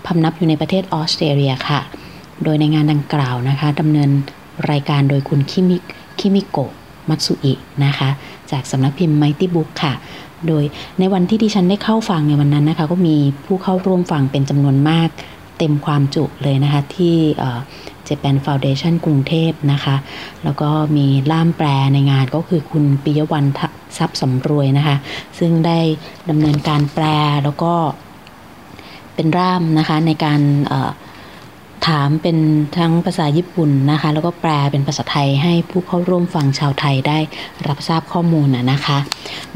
พำนักอยู่ในประเทศออสเตรเลียค่ะ โดยในงานดังกล่าวนะคะดำเนินรายการโดยคุณคิมิคิมิโกะมัตสุอินะคะ จากสำนักพิมพ์ Mighty Book ค่ะ โดยในวันที่ดิฉันได้เข้าฟังในวันนั้นนะคะ ก็มีผู้เข้าร่วมฟังเป็นจำนวนมาก เต็มความจุเลยนะคะ ที่เอ่อ Japan Foundation กรุงเทพนะคะ แล้วก็มีล่ามแปลในงานก็คือคุณปิยวันททรัพย์สำรวยนะคะ ซึ่งได้ดำเนินการแปลแล้วก็เป็นร่ามนะคะในการถามเป็นทั้งภาษาญี่ปุ่นนะคะ แล้วก็แปลเป็นภาษาไทยให้ผู้เข้าร่วมฟังชาวไทยได้รับทราบข้อมูลนะคะ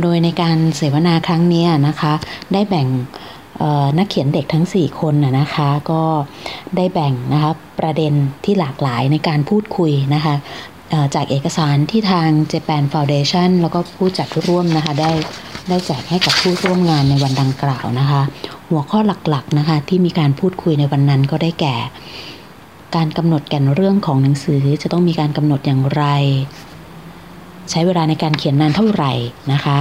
โดยในการเสวนาครั้งนี้นะคะ ได้แบ่ง นักเขียนเด็กทั้ง 4 คนนะคะ ก็ได้แบ่งนะคะประเด็นที่หลากหลายในการพูดคุยนะคะจากเอกสารที่ทาง Japan Foundation แล้วก็ผู้จัดร่วมนะคะได้ได้แจกให้กับผู้ร่วมงานในวันดังกล่าวนะคะ หัวข้อหลักๆนะคะที่มีการพูดคุยในวันนั้นก็ได้แก่ การกำหนดแก่นเรื่องของหนังสือจะต้องมีการกำหนดอย่างไร ใช้เวลาในการเขียนนานเท่าไหร่นะคะ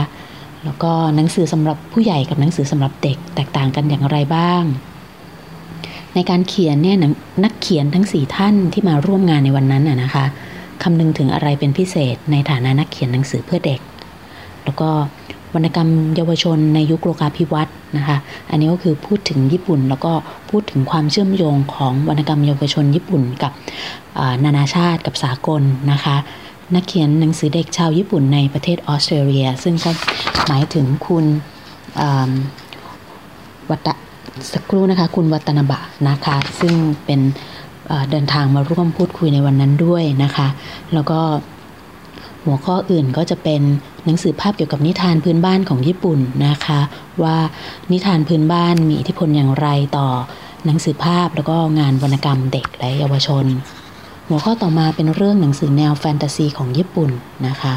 แล้วก็หนังสือสำหรับผู้ใหญ่กับหนังสือสำหรับเด็กแตกต่างกันอย่างไรบ้าง ในการเขียนเนี่ยนักเขียนทั้งสี่ท่านที่มาร่วมงานในวันนั้นน่ะนะคะคำนึงถึงอะไรเป็นพิเศษในฐานะนักเขียนหนังสือเพื่อเด็ก แล้วก็วรรณกรรมเยาวชนในยุคโลกาภิวัตน์นะคะ อันนี้ก็คือพูดถึงญี่ปุ่น แล้วก็พูดถึงความเชื่อมโยงของวรรณกรรมเยาวชนญี่ปุ่นกับนานาชาติกับสากลนะคะ นักเขียนหนังสือเด็กชาวญี่ปุ่นในประเทศออสเตรเลีย ซึ่งก็หมายถึงคุณวัตสักครู่นะคะ คุณวัตนบะนะคะ ซึ่งเป็นเดินทางมาร่วมพูดคุยในวันนั้นด้วยนะคะ แล้วก็หัวข้ออื่นก็จะเป็นหนังสือภาพเกี่ยวกับนิทานพื้นบ้านของญี่ปุ่นนะคะ ว่านิทานพื้นบ้านมีอิทธิพลอย่างไรต่อหนังสือภาพแล้วก็งานวรรณกรรมเด็กและเยาวชน หัวข้อต่อมาเป็นเรื่องหนังสือแนวแฟนตาซีของญี่ปุ่นนะคะ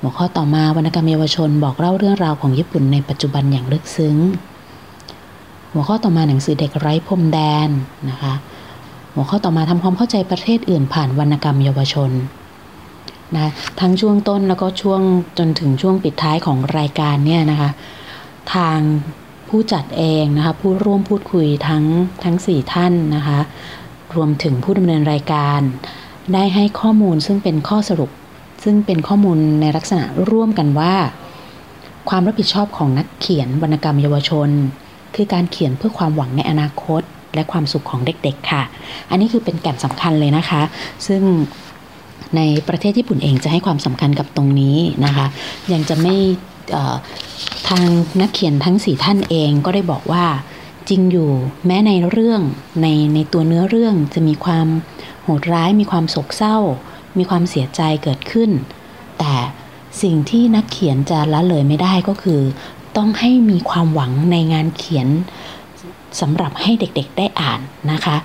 หัวข้อต่อมาวรรณกรรมเยาวชนบอกเล่าเรื่องราวของญี่ปุ่นในปัจจุบันอย่างลึกซึ้ง หัวข้อต่อมาหนังสือเด็กไร้พรมแดนนะคะ หัวข้อต่อมาทำความเข้าใจประเทศอื่นผ่านวรรณกรรมเยาวชนนะทั้งช่วงต้นแล้วก็ช่วงจนถึงช่วงปิดท้ายของรายการเนี่ยนะคะ ทางผู้จัดเองนะคะผู้ร่วมพูดคุยทั้งทั้งสี่ท่านนะคะ รวมถึงผู้ดำเนินรายการ ได้ให้ข้อมูลซึ่งเป็นข้อสรุป ซึ่งเป็นข้อมูลในลักษณะร่วมกันว่า ความรับผิดชอบของนักเขียนวรรณกรรมเยาวชน คือการเขียนเพื่อความหวังในอนาคต และความสุขของเด็กๆ ค่ะ อันนี้คือเป็นแก่นสำคัญเลยนะคะ ซึ่งในประเทศญี่ปุ่นเองจะให้ความสำคัญกับตรงนี้นะคะ ยังจะไม่ทางนักเขียนทั้งสี่ท่านเองก็ได้บอกว่า จริงอยู่ แม้ในเรื่องในในตัวเนื้อเรื่องจะมีความโหดร้าย มีความโศกเศร้า มีความเสียใจเกิดขึ้น แต่สิ่งที่นักเขียนจะละเลยไม่ได้ก็คือ ต้องให้มีความหวังในงานเขียนสำหรับให้เด็กๆได้อ่านนะคะ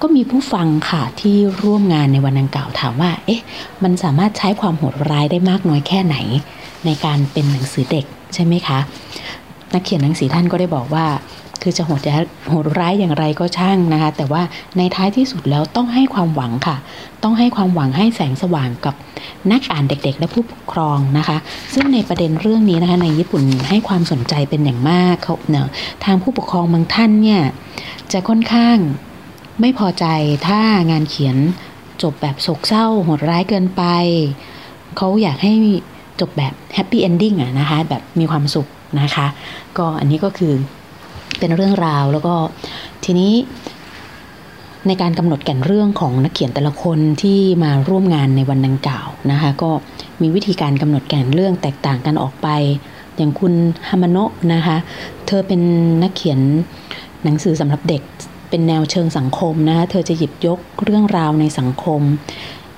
ก็มีผู้ฟังค่ะที่ร่วมงานในวันดังกล่าวถามว่า เอ๊ะ มันสามารถใช้ความโหดร้ายได้มากน้อยแค่ไหน ในการเป็นหนังสือเด็กใช่ไหมคะ นักเขียนหนังสือท่านก็ได้บอกว่า คือจะโหดโหดร้ายอย่างไรก็ช่างนะคะ แต่ว่าในท้ายที่สุดแล้วต้องให้ความหวังค่ะ ต้องให้ความหวังให้แสงสว่างกับนักอ่านเด็ก ๆ และผู้ปกครองนะคะ ซึ่งในประเด็นเรื่องนี้นะคะ ในญี่ปุ่นให้ความสนใจเป็นอย่างมากเขาเนอะทางผู้ปกครองบางท่านเนี่ยจะค่อนข้างไม่พอใจถ้างานเขียนจบแบบโศกเศร้าโหดร้ายเกินไป เขาอยากให้จบแบบ happy ending อะนะคะ แบบมีความสุขนะคะ ก็อันนี้ก็คือ เป็นเรื่องราวแล้วก็ทีนี้ในการกำหนดแก่นเรื่องของนักเขียนแต่ละคนที่มาร่วมงานในวันดังกล่าวนะคะก็มีวิธีการกำหนดแก่นเรื่องแตกต่างกันออกไป อย่างคุณฮามาโนะนะคะเธอเป็นนักเขียนหนังสือสำหรับเด็กเป็นแนวเชิงสังคมนะคะเธอจะหยิบยกเรื่องราวในสังคม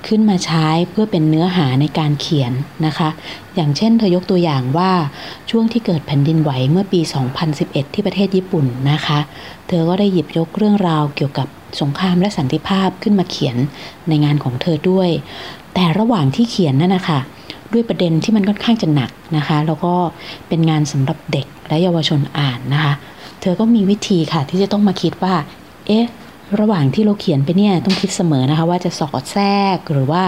ขึ้นมาใช้เพื่อเป็นเนื้อหาในการเขียนนะคะ อย่างเช่นเธอยกตัวอย่างว่าช่วงที่เกิดแผ่นดินไหวเมื่อปี 2011 ที่ประเทศญี่ปุ่นนะคะ เธอก็ได้หยิบยกเรื่องราวเกี่ยวกับสงครามและสันติภาพขึ้นมาเขียนในงานของเธอด้วย แต่ระหว่างที่เขียนนั่นนะคะด้วยประเด็นที่มันค่อนข้างจะหนักนะคะ แล้วก็เป็นงานสำหรับเด็กและเยาวชนอ่านนะคะ เธอก็มีวิธีค่ะที่จะต้องมาคิดว่า เอ๊ะ ระหว่างที่เราเขียนไปเนี่ยต้องคิดเสมอนะคะ ว่าจะสอดแทรกหรือว่า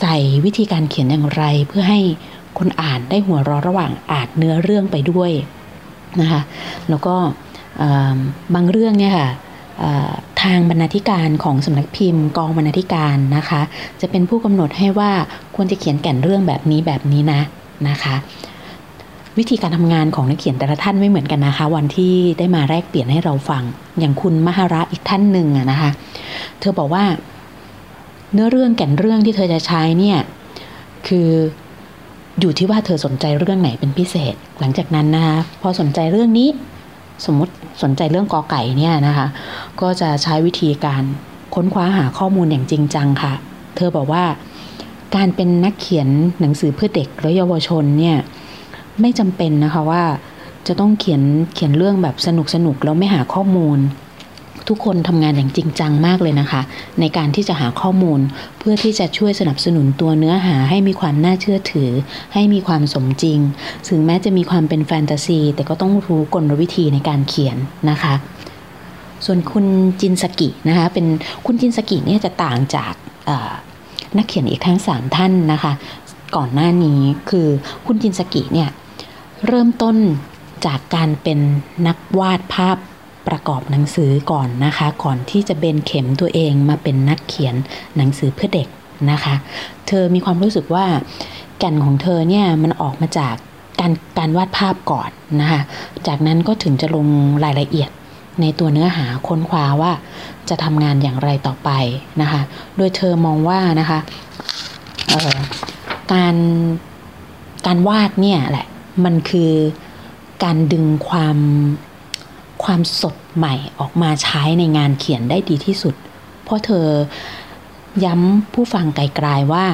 ใส่วิธีการเขียนอย่างไร เพื่อให้คนอ่านได้หัวเราะระหว่างอ่านเนื้อเรื่องไปด้วยนะคะแล้วก็บางเรื่องเนี่ยค่ะทางบรรณาธิการของสำนักพิมพ์ กองบรรณาธิการนะคะ จะเป็นผู้กำหนดให้ว่าควรจะเขียนแก่นเรื่องแบบนี้แบบนี้นะนะคะ วิธีการทำงานของนักเขียนแต่ละท่านไม่เหมือนกันนะคะ วันที่ได้มาแลกเปลี่ยนให้เราฟัง อย่างคุณมหาระอีกท่านหนึ่งนะคะ เธอบอกว่า เนื้อเรื่องแก่นเรื่องที่เธอจะใช้เนี่ยคืออยู่ที่ว่าเธอสนใจเรื่องไหนเป็นพิเศษ หลังจากนั้นนะคะพอสนใจเรื่องนี้ สมมติสนใจเรื่องกอไก่เนี่ยนะคะ ก็จะใช้วิธีการค้นคว้าหาข้อมูลอย่างจริงจังค่ะ เธอบอกว่า การเป็นนักเขียนหนังสือเพื่อเด็กและเยาวชนเนี่ย ไม่จำเป็นนะคะว่าจะต้องเขียนเขียนเรื่องแบบสนุกสนุกแล้วไม่หาข้อมูล ทุกคนทำงานอย่างจริงจังมากเลยนะคะ ในการที่จะหาข้อมูล เพื่อที่จะช่วยสนับสนุนตัวเนื้อหาให้มีความน่าเชื่อถือ ให้มีความสมจริง ถึงแม้จะมีความเป็นแฟนตาซี แต่ก็ต้องรู้กลวิธีในการเขียนนะคะ ส่วนคุณจินสกินะคะเป็นคุณจินสกิเนี่ยจะต่างจากนักเขียนอีกทั้งสามท่านนะคะ ก่อนหน้านี้คือคุณจินสกิเนี่ย เริ่มต้นจากการเป็นนักวาดภาพประกอบหนังสือก่อนนะคะ ก่อนที่จะเบนเข็มตัวเองมาเป็นนักเขียนหนังสือเพื่อเด็กนะคะ เธอมีความรู้สึกว่าแก่นของเธอเนี่ยมันออกมาจากการการวาดภาพก่อนนะคะ จากนั้นก็ถึงจะลงรายละเอียดในตัวเนื้อหาค้นคว้าว่าจะทำงานอย่างไรต่อไปนะคะ โดยเธอมองว่านะคะการการวาดเนี่ยแหละ มันคือการดึงความความสดใหม่ออกมาใช้ในงานเขียนได้ดีที่สุด เพราะเธอย้ำผู้ฟังไกลๆว่า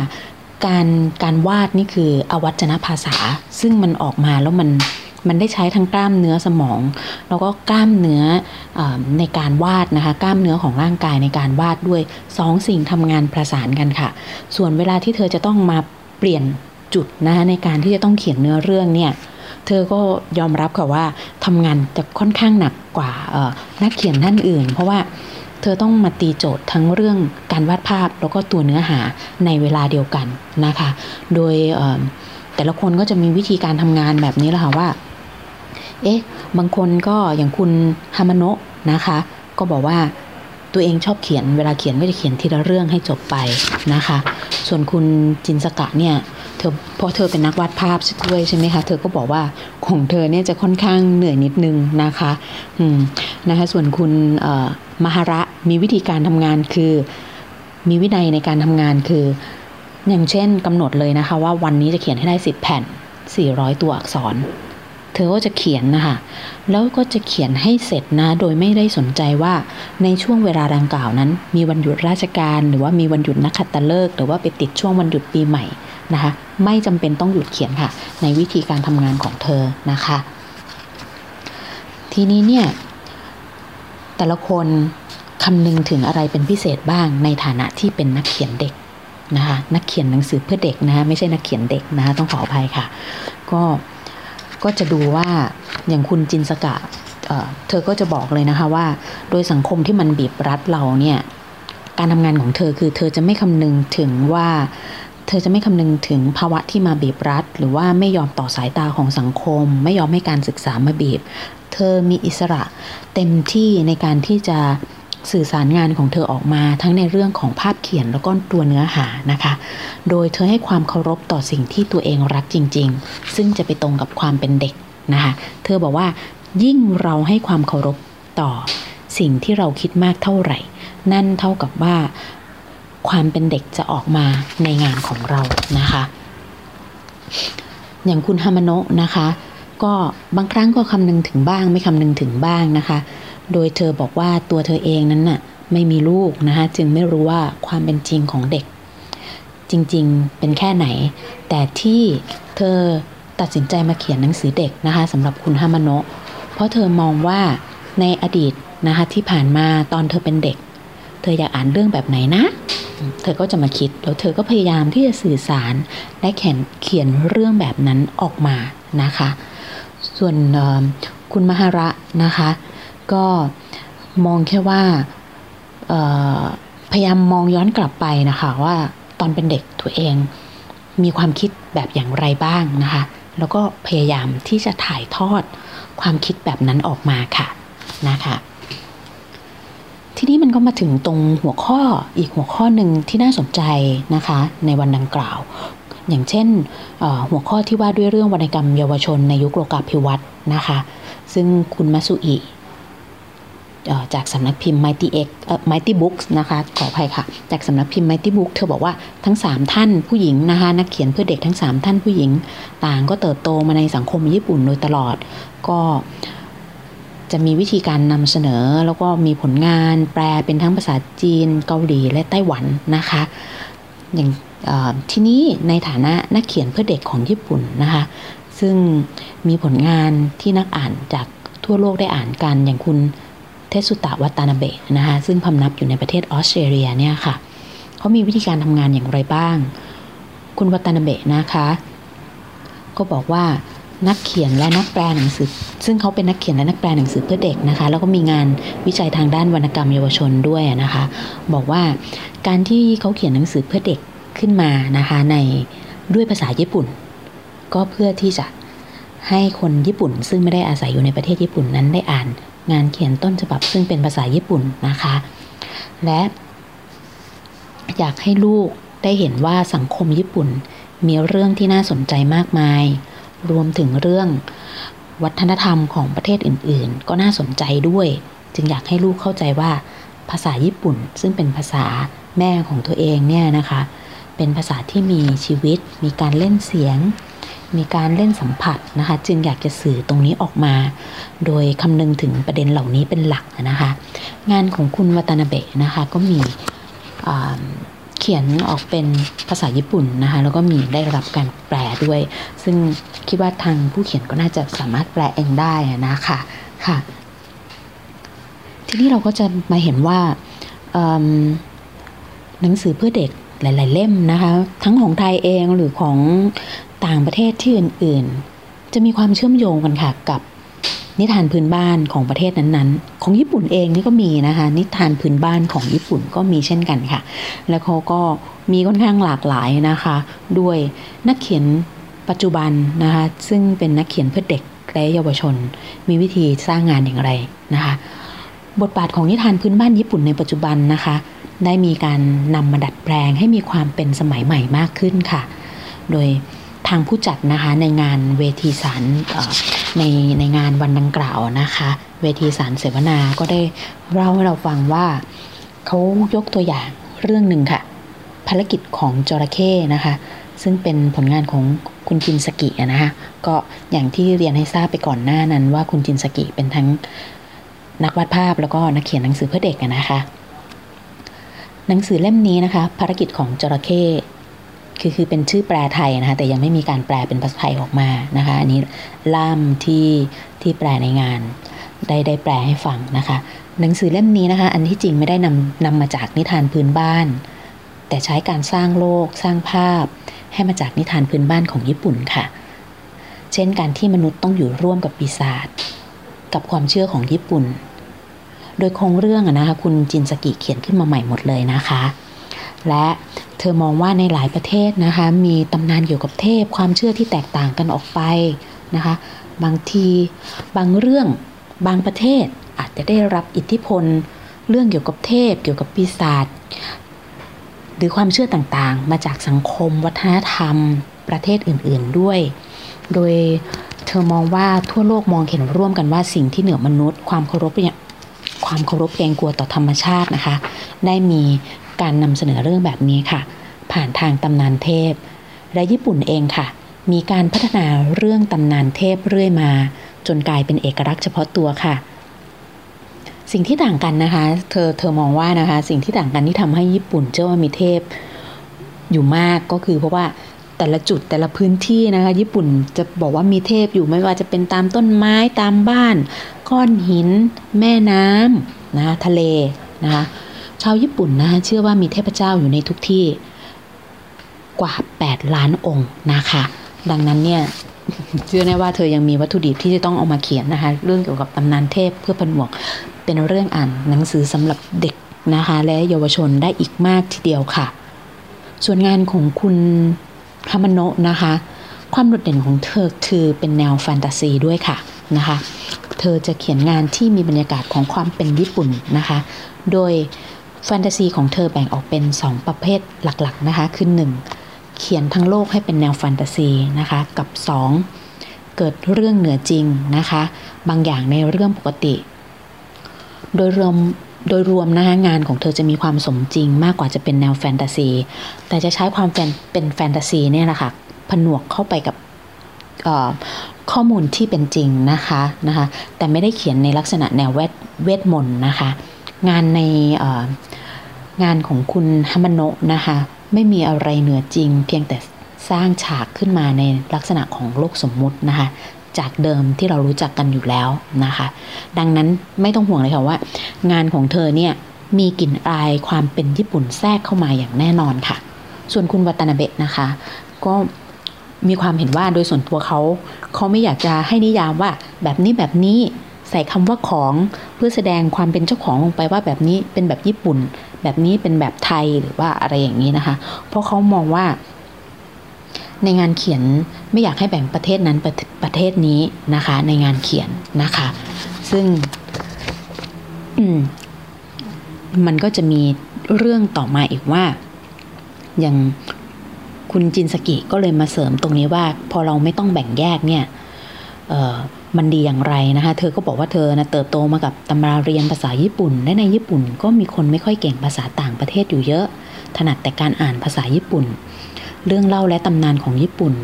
การการวาดนี่คืออวัจนภาษา ซึ่งมันออกมาแล้วมันมันได้ใช้ทั้งกล้ามเนื้อสมอง แล้วก็กล้ามเนื้ออในการวาดนะคะ กล้ามเนื้อของร่างกายในการวาดด้วยสองสิ่งทำงานประสานกันค่ะ ส่วนเวลาที่เธอจะต้องมาเปลี่ยน จุดนะคะในการที่จะต้องเขียนเนื้อเรื่องเนี่ยเธอก็ยอมรับค่ะว่าทำงานจะค่อนข้างหนักกว่านักเขียนท่านอื่น เพราะว่าเธอต้องมาตีโจทย์ทั้งเรื่องการวาดภาพแล้วก็ตัวเนื้อหาในเวลาเดียวกันนะคะ โดยแต่ละคนก็จะมีวิธีการทำงานแบบนี้แหละค่ะว่าเอ๊ะบางคนก็อย่างคุณฮามาโนะนะคะ ก็บอกว่าตัวเองชอบเขียนเวลาเขียนก็จะเขียนทีละเรื่องให้จบไปนะคะ ส่วนคุณจินสกะเนี่ย เธอพอเธอเป็นนักวาดภาพด้วยใช่ไหมคะ เธอก็บอกว่าของเธอเนี่ยจะค่อนข้างเหนื่อยนิดนึงนะคะอืมนะคะส่วนคุณมหาระมีวิธีการทำงานคือ มีวินัยในการทำงานคือ อย่างเช่นกำหนดเลยนะคะว่าวันนี้จะเขียนให้ได้สิบแผ่น 400 ตัวอักษร เธอก็จะเขียนนะคะ แล้วก็จะเขียนให้เสร็จนะ โดยไม่ได้สนใจว่าในช่วงเวลาดังกล่าวนั้น มีวันหยุดราชการ หรือว่ามีวันหยุดนักขัตฤกษ์หรือว่าไปติดช่วงวันหยุดปีใหม่นะคะ ไม่จำเป็นต้องหยุดเขียนค่ะ ในวิธีการทำงานของเธอนะคะ ทีนี้เนี่ยแต่ละคนคำนึงถึงอะไรเป็นพิเศษบ้างในฐานะที่เป็นนักเขียนเด็กนะคะนักเขียนหนังสือเพื่อเด็กนะคะไม่ใช่นักเขียนเด็กนะคะต้องขออภัยค่ะ ก็ ก็จะดูว่าอย่างคุณจินสกะเเธอก็จะบอกเลยนะคะว่า โดยสังคมที่มันบีบรัดเราเนี่ยการทำงานของเธอคือ เธอจะไม่คำนึงถึงว่า เธอจะไม่คำนึงถึงภาวะที่มาบีบรัด หรือว่าไม่ยอมต่อสายตาของสังคม ไม่ยอมให้การศึกษามาบีบ เธอมีอิสระเต็มที่ในการที่จะ สื่อสารงานของเธอออกมาทั้งในเรื่องของภาพเขียนแล้วก็ตัวเนื้อหานะคะ โดยเธอให้ความเคารพต่อสิ่งที่ตัวเองรักจริง ๆ ซึ่งจะไปตรงกับความเป็นเด็กนะคะ เธอบอกว่ายิ่งเราให้ความเคารพต่อสิ่งที่เราคิดมากเท่าไหร่ นั่นเท่ากับว่าความเป็นเด็กจะออกมาในงานของเรานะคะ อย่างคุณฮามาโนะนะคะ ก็บางครั้งก็คำนึงถึงบ้างไม่คำนึงถึงบ้างนะคะ โดยเธอบอกว่าตัวเธอเองนั้นน่ะไม่มีลูกนะคะจึงไม่รู้ว่าความเป็นจริงของเด็ก จริงๆเป็นแค่ไหน แต่ที่เธอตัดสินใจมาเขียนหนังสือเด็กนะคะสำหรับคุณฮามโนะเพราะเธอมองว่าในอดีตนะคะที่ผ่านมาตอนเธอเป็นเด็ก เธออยากอ่านเรื่องแบบไหนนะ เธอก็จะมาคิดแล้วเธอก็พยายามที่จะสื่อสารและเขียนเขียนเรื่องแบบนั้นออกมานะคะ ส่วนคุณมหาระนะคะ ก็มองแค่ว่าพยายามมองย้อนกลับไปนะคะว่าตอนเป็นเด็กตัวเองมีความคิดแบบอย่างไรบ้างนะคะ แล้วก็พยายามที่จะถ่ายทอดความคิดแบบนั้นออกมาค่ะนะคะ ทีนี้มันก็มาถึงตรงหัวข้ออีกหัวข้อหนึ่งที่น่าสนใจนะคะ ในวันดังกล่าว อย่างเช่นหัวข้อที่ว่าด้วยเรื่องวรรณกรรมเยาวชนในยุคโลกาภิวัตน์นะคะ ซึ่งคุณมัสุอิ จากสำนักพิมพ์ Mighty X เอ่อ Mighty Books นะคะขออภัยค่ะ จากสำนักพิมพ์ Mighty Book เธอบอกว่าทั้ง 3 ท่านผู้หญิงนะคะนักเขียนเพื่อเด็กทั้ง 3 ท่านผู้หญิง ต่างก็เติบโตมาในสังคมญี่ปุ่นโดยตลอด ก็จะมีวิธีการนำเสนอแล้วก็มีผลงานแปลเป็นทั้งภาษาจีน เกาหลีและไต้หวันนะคะ อย่างที่นี้ในฐานะนักเขียนเพื่อเด็กของญี่ปุ่นนะคะ ซึ่งมีผลงานที่นักอ่านจากทั่วโลกได้อ่านกันอย่างคุณ ทสุตะวัตานาเบะนะคะซึ่งพำนับอยู่ในประเทศออสเตรเลียเนี่ยค่ะเขามีวิธีการทำงานอย่างไรบ้าง คุณวัตานาเบะนะคะ ก็บอกว่านักเขียนและนักแปลหนังสือ ซึ่งเขาเป็นนักเขียนและนักแปลหนังสือเพื่อเด็กนะคะ แล้วก็มีงานวิจัยทางด้านวรรณกรรมเยาวชนด้วยนะคะ บอกว่าการที่เขาเขียนหนังสือเพื่อเด็กขึ้นมานะคะในด้วยภาษาญี่ปุ่น ก็เพื่อที่จะให้คนญี่ปุ่น ซึ่งไม่ได้อาศัยอยู่ในประเทศญี่ปุ่นนั้นได้อ่าน งานเขียนต้นฉบับซึ่งเป็นภาษาญี่ปุ่นนะคะ และอยากให้ลูกได้เห็นว่าสังคมญี่ปุ่นมีเรื่องที่น่าสนใจมากมาย รวมถึงเรื่องวัฒนธรรมของประเทศอื่น ๆ ก็น่าสนใจด้วย จึงอยากให้ลูกเข้าใจว่าภาษาญี่ปุ่นซึ่งเป็นภาษาแม่ของตัวเองเนี่ยนะคะ เป็นภาษาที่มีชีวิต มีการเล่นเสียง มีการเล่นสัมผัสนะคะ จึงอยากจะสื่อตรงนี้ออกมา โดยคำนึงถึงประเด็นเหล่านี้เป็นหลักนะคะ งานของคุณวัตนาเบะนะคะก็มีเขียนออกเป็นภาษาญี่ปุ่นนะคะแล้วก็มีได้รับการแปลด้วย ซึ่งคิดว่าทางผู้เขียนก็น่าจะสามารถแปลเองได้นะคะค่ะ ทีนี้เราก็จะมาเห็นว่าหนังสือเพื่อเด็กหลาย ๆ เล่มนะคะ ทั้งของไทยเองหรือของ ต่างประเทศที่อื่นๆ จะมีความเชื่อมโยงกันค่ะกับนิทานพื้นบ้านของประเทศนั้นๆ ของญี่ปุ่นเองนี่ก็มีนะคะ นิทานพื้นบ้านของญี่ปุ่นก็มีเช่นกันค่ะ แล้วเขาก็มีค่อนข้างหลากหลายนะคะ ด้วยนักเขียนปัจจุบันนะคะ ซึ่งเป็นนักเขียนเพื่อเด็กและเยาวชน มีวิธีสร้างงานอย่างไรนะคะ บทบาทของนิทานพื้นบ้านญี่ปุ่นในปัจจุบันนะคะ ได้มีการนำมาดัดแปลงให้มีความเป็นสมัยใหม่มากขึ้นค่ะ โดย ทางผู้จัดนะคะในงานเวทีสารในในงานวันดังกล่าวนะคะ เวทีสารเสวนาก็ได้เล่าให้เราฟังว่าเขายกตัวอย่างเรื่องหนึ่งค่ะ ภารกิจของจระเข้นะคะ ซึ่งเป็นผลงานของคุณจินสกินะคะก็อย่างที่เรียนให้ทราบไปก่อนหน้านั้นว่าคุณจินสกิเป็นทั้งนักวาดภาพแล้วก็นักเขียนหนังสือเพื่อเด็กนะคะ หนังสือเล่มนี้นะคะ ภารกิจของจระเข้ คือคือเป็นชื่อแปลไทยนะคะแต่ยังไม่มีการแปลเป็นภาษาไทยออกมานะคะอันนี้ล่ามที่ที่แปลในงานได้ได้แปลให้ฟังนะคะ หนังสือเล่มนี้นะคะ อันที่จริงไม่ได้นำนำมาจากนิทานพื้นบ้าน แต่ใช้การสร้างโลกสร้างภาพ ให้มาจากนิทานพื้นบ้านของญี่ปุ่นค่ะ เช่นการที่มนุษย์ต้องอยู่ร่วมกับปีศาจกับความเชื่อของญี่ปุ่น โดยโครงเรื่องนะคะคุณจินสกิเขียนขึ้นมาใหม่หมดเลยนะคะ และเธอมองว่าในหลายประเทศนะคะมีตำนานเกี่ยวกับเทพความเชื่อที่แตกต่างกันออกไปนะคะ บางทีบางเรื่องบางประเทศอาจจะได้รับอิทธิพล เรื่องเกี่ยวกับเทพ เกี่ยวกับปีศาจหรือความเชื่อต่างๆ มาจากสังคม วัฒนธรรม ประเทศอื่นๆด้วย โดยเธอมองว่าทั่วโลกมองเห็นร่วมกันว่าสิ่งที่เหนือมนุษย์ ความเคารพเนี่ยความเคารพเกรงกลัวต่อธรรมชาตินะคะ ได้มี การนำเสนอเรื่องแบบนี้ค่ะ ผ่านทางตำนานเทพ และญี่ปุ่นเองค่ะ มีการพัฒนาเรื่องตำนานเทพเรื่อยมา จนกลายเป็นเอกลักษณ์เฉพาะตัวค่ะ สิ่งที่ต่างกันนะคะ เธอเธอมองว่านะคะ สิ่งที่ต่างกันที่ทำให้ญี่ปุ่นเชื่อว่ามีเทพ อยู่มากก็คือเพราะว่าแต่ละจุดแต่ละพื้นที่นะคะ ญี่ปุ่นจะบอกว่ามีเทพอยู่ไม่ว่าจะเป็นตามต้นไม้ตามบ้าน ก้อนหิน แม่น้ำนะคะทะเลนะคะ ชาวญี่ปุ่นนะคะเชื่อว่ามีเทพเจ้าอยู่ในทุกที่กว่า 8 ล้านองค์นะคะ ดังนั้นเนี่ยเชื่อแน่ว่าเธอยังมีวัตถุดิบที่จะต้องเอามาเขียนนะคะ เรื่องเกี่ยวกับตำนานเทพเพื่อผนวก เป็นเรื่องอ่านหนังสือสำหรับเด็กนะคะ และเยาวชนได้อีกมากทีเดียวค่ะ ส่วนงานของคุณฮามโนะนะคะ ความโดดเด่นของเธอคือเป็นแนวแฟนตาซีด้วยค่ะนะคะ เธอจะเขียนงานที่มีบรรยากาศของความเป็นญี่ปุ่นนะคะ โดย แฟนตาซีของเธอแบ่งออกเป็น 2 ประเภทหลักๆนะคะ คือ 1. เขียนทั้งโลกให้เป็นแนวแฟนตาซีนะคะ กับ 2. เกิดเรื่องเหนือจริงนะคะ บางอย่างในเรื่องปกติ โดยรวมโดยรวมนะคะงานของเธอจะมีความสมจริงมากกว่าจะเป็นแนวแฟนตาซี แต่จะใช้ความแฟนเป็นแฟนตาซีเนี่ยนะค่ะผนวกเข้าไปกับข้อมูลที่เป็นจริงนะคะนะคะ แต่ไม่ได้เขียนในลักษณะแนวเวทเวทมนต์นะคะ งานใน งานของคุณฮัมโนะนะคะ ไม่มีอะไรเหนือจริง เพียงแต่สร้างฉากขึ้นมาในลักษณะของโลกสมมุตินะคะ จากเดิมที่เรารู้จักกันอยู่แล้วนะคะ ดังนั้นไม่ต้องห่วงเลยค่ะว่า งานของเธอเนี่ยมีกลิ่นอายความเป็นญี่ปุ่นแทรกเข้ามาอย่างแน่นอนค่ะ ส่วนคุณวัตนาเบะนะคะ ก็มีความเห็นว่าโดยส่วนตัวเขาเขาไม่อยากจะให้นิยามว่าแบบนี้แบบนี้ใส่คำว่าของเพื่อแสดงความเป็นเจ้าของลงไปว่าแบบนี้เป็นแบบญี่ปุ่น แบบนี้เป็นแบบไทยหรือว่าอะไรอย่างนี้นะคะ เพราะเขามองว่า ในงานเขียนไม่อยากให้แบ่งประเทศนั้นประประเทศนี้นะคะ ในงานเขียนนะคะ ซึ่งมมันก็จะมีเรื่องต่อมาอีกว่าอย่างคุณจินสกิก็เลยมาเสริมตรงนี้ว่า พอเราไม่ต้องแบ่งแยกเนี่ยมันดีอย่างไรนะคะ เธอก็บอกว่าเธอนะเติบโตมากับตำราเรียนภาษาญี่ปุ่น และในญี่ปุ่นก็มีคนไม่ค่อยเก่งภาษาต่างประเทศอยู่เยอะ ถนัดแต่การอ่านภาษาญี่ปุ่น เรื่องเล่าและตำนานของญี่ปุ่น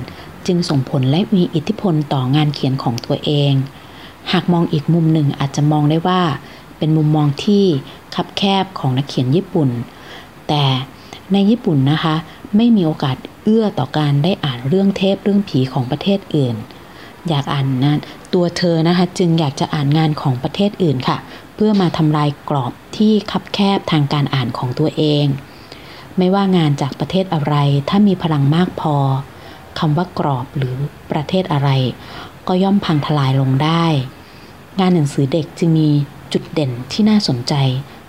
จึงส่งผลและมีอิทธิพลต่องานเขียนของตัวเอง หากมองอีกมุมหนึ่งอาจจะมองได้ว่า เป็นมุมมองที่คับแคบของนักเขียนญี่ปุ่น แต่ในญี่ปุ่นนะคะ ไม่มีโอกาสเอื้อต่อการได้อ่านเรื่องเทพเรื่องผีของประเทศอื่น อยากอ่านนะตัวเธอนะคะจึงอยากจะอ่านงานของประเทศอื่นค่ะ เพื่อมาทำลายกรอบที่คับแคบทางการอ่านของตัวเอง ไม่ว่างานจากประเทศอะไร ถ้ามีพลังมากพอคำว่ากรอบหรือประเทศอะไร ก็ย่อมพังทลายลงได้ งานหนังสือเด็กจึงมีจุดเด่นที่น่าสนใจ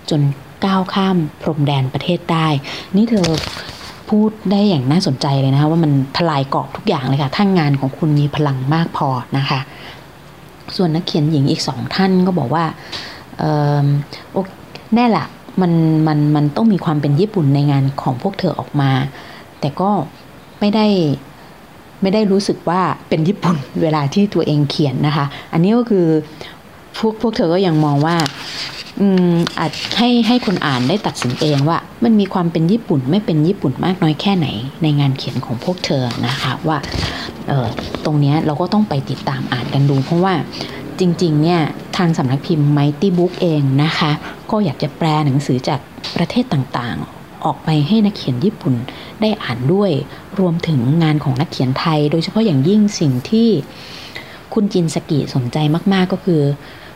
จนก้าวข้ามพรมแดนประเทศได้ นี่เธอ พูดได้อย่างน่าสนใจเลยนะคะว่ามันทลายกรอบทุกอย่างเลยค่ะถ้างานของคุณมีพลังมากพอนะคะ ส่วนนักเขียนหญิงอีกสองท่านก็บอกว่าแน่ละมันมันมันต้องมีความเป็นญี่ปุ่นในงานของพวกเธอออกมา แต่ก็ไม่ได้ไม่ได้รู้สึกว่าเป็นญี่ปุ่นเวลาที่ตัวเองเขียนนะคะ อันนี้ก็คือ พวกพวกเธอก็ยังมองว่าอืมอาจให้ให้คนอ่านได้ตัดสินเองว่า มันมีความเป็นญี่ปุ่นไม่เป็นญี่ปุ่นมากน้อยแค่ไหน ในงานเขียนของพวกเธอนะคะว่าเออตรงนี้เราก็ต้องไปติดตามอ่านกันดู เพราะว่าจริงๆเนี่ยทางสำนักพิมพ์ Mighty Book เองนะคะ ก็อยากจะแปลหนังสือจากประเทศต่างๆ ออกไปให้นักเขียนญี่ปุ่นได้อ่านด้วยรวมถึงงานของนักเขียนไทย โดยเฉพาะอย่างยิ่งสิ่งที่คุณจินสกิสนใจมากๆก็คือ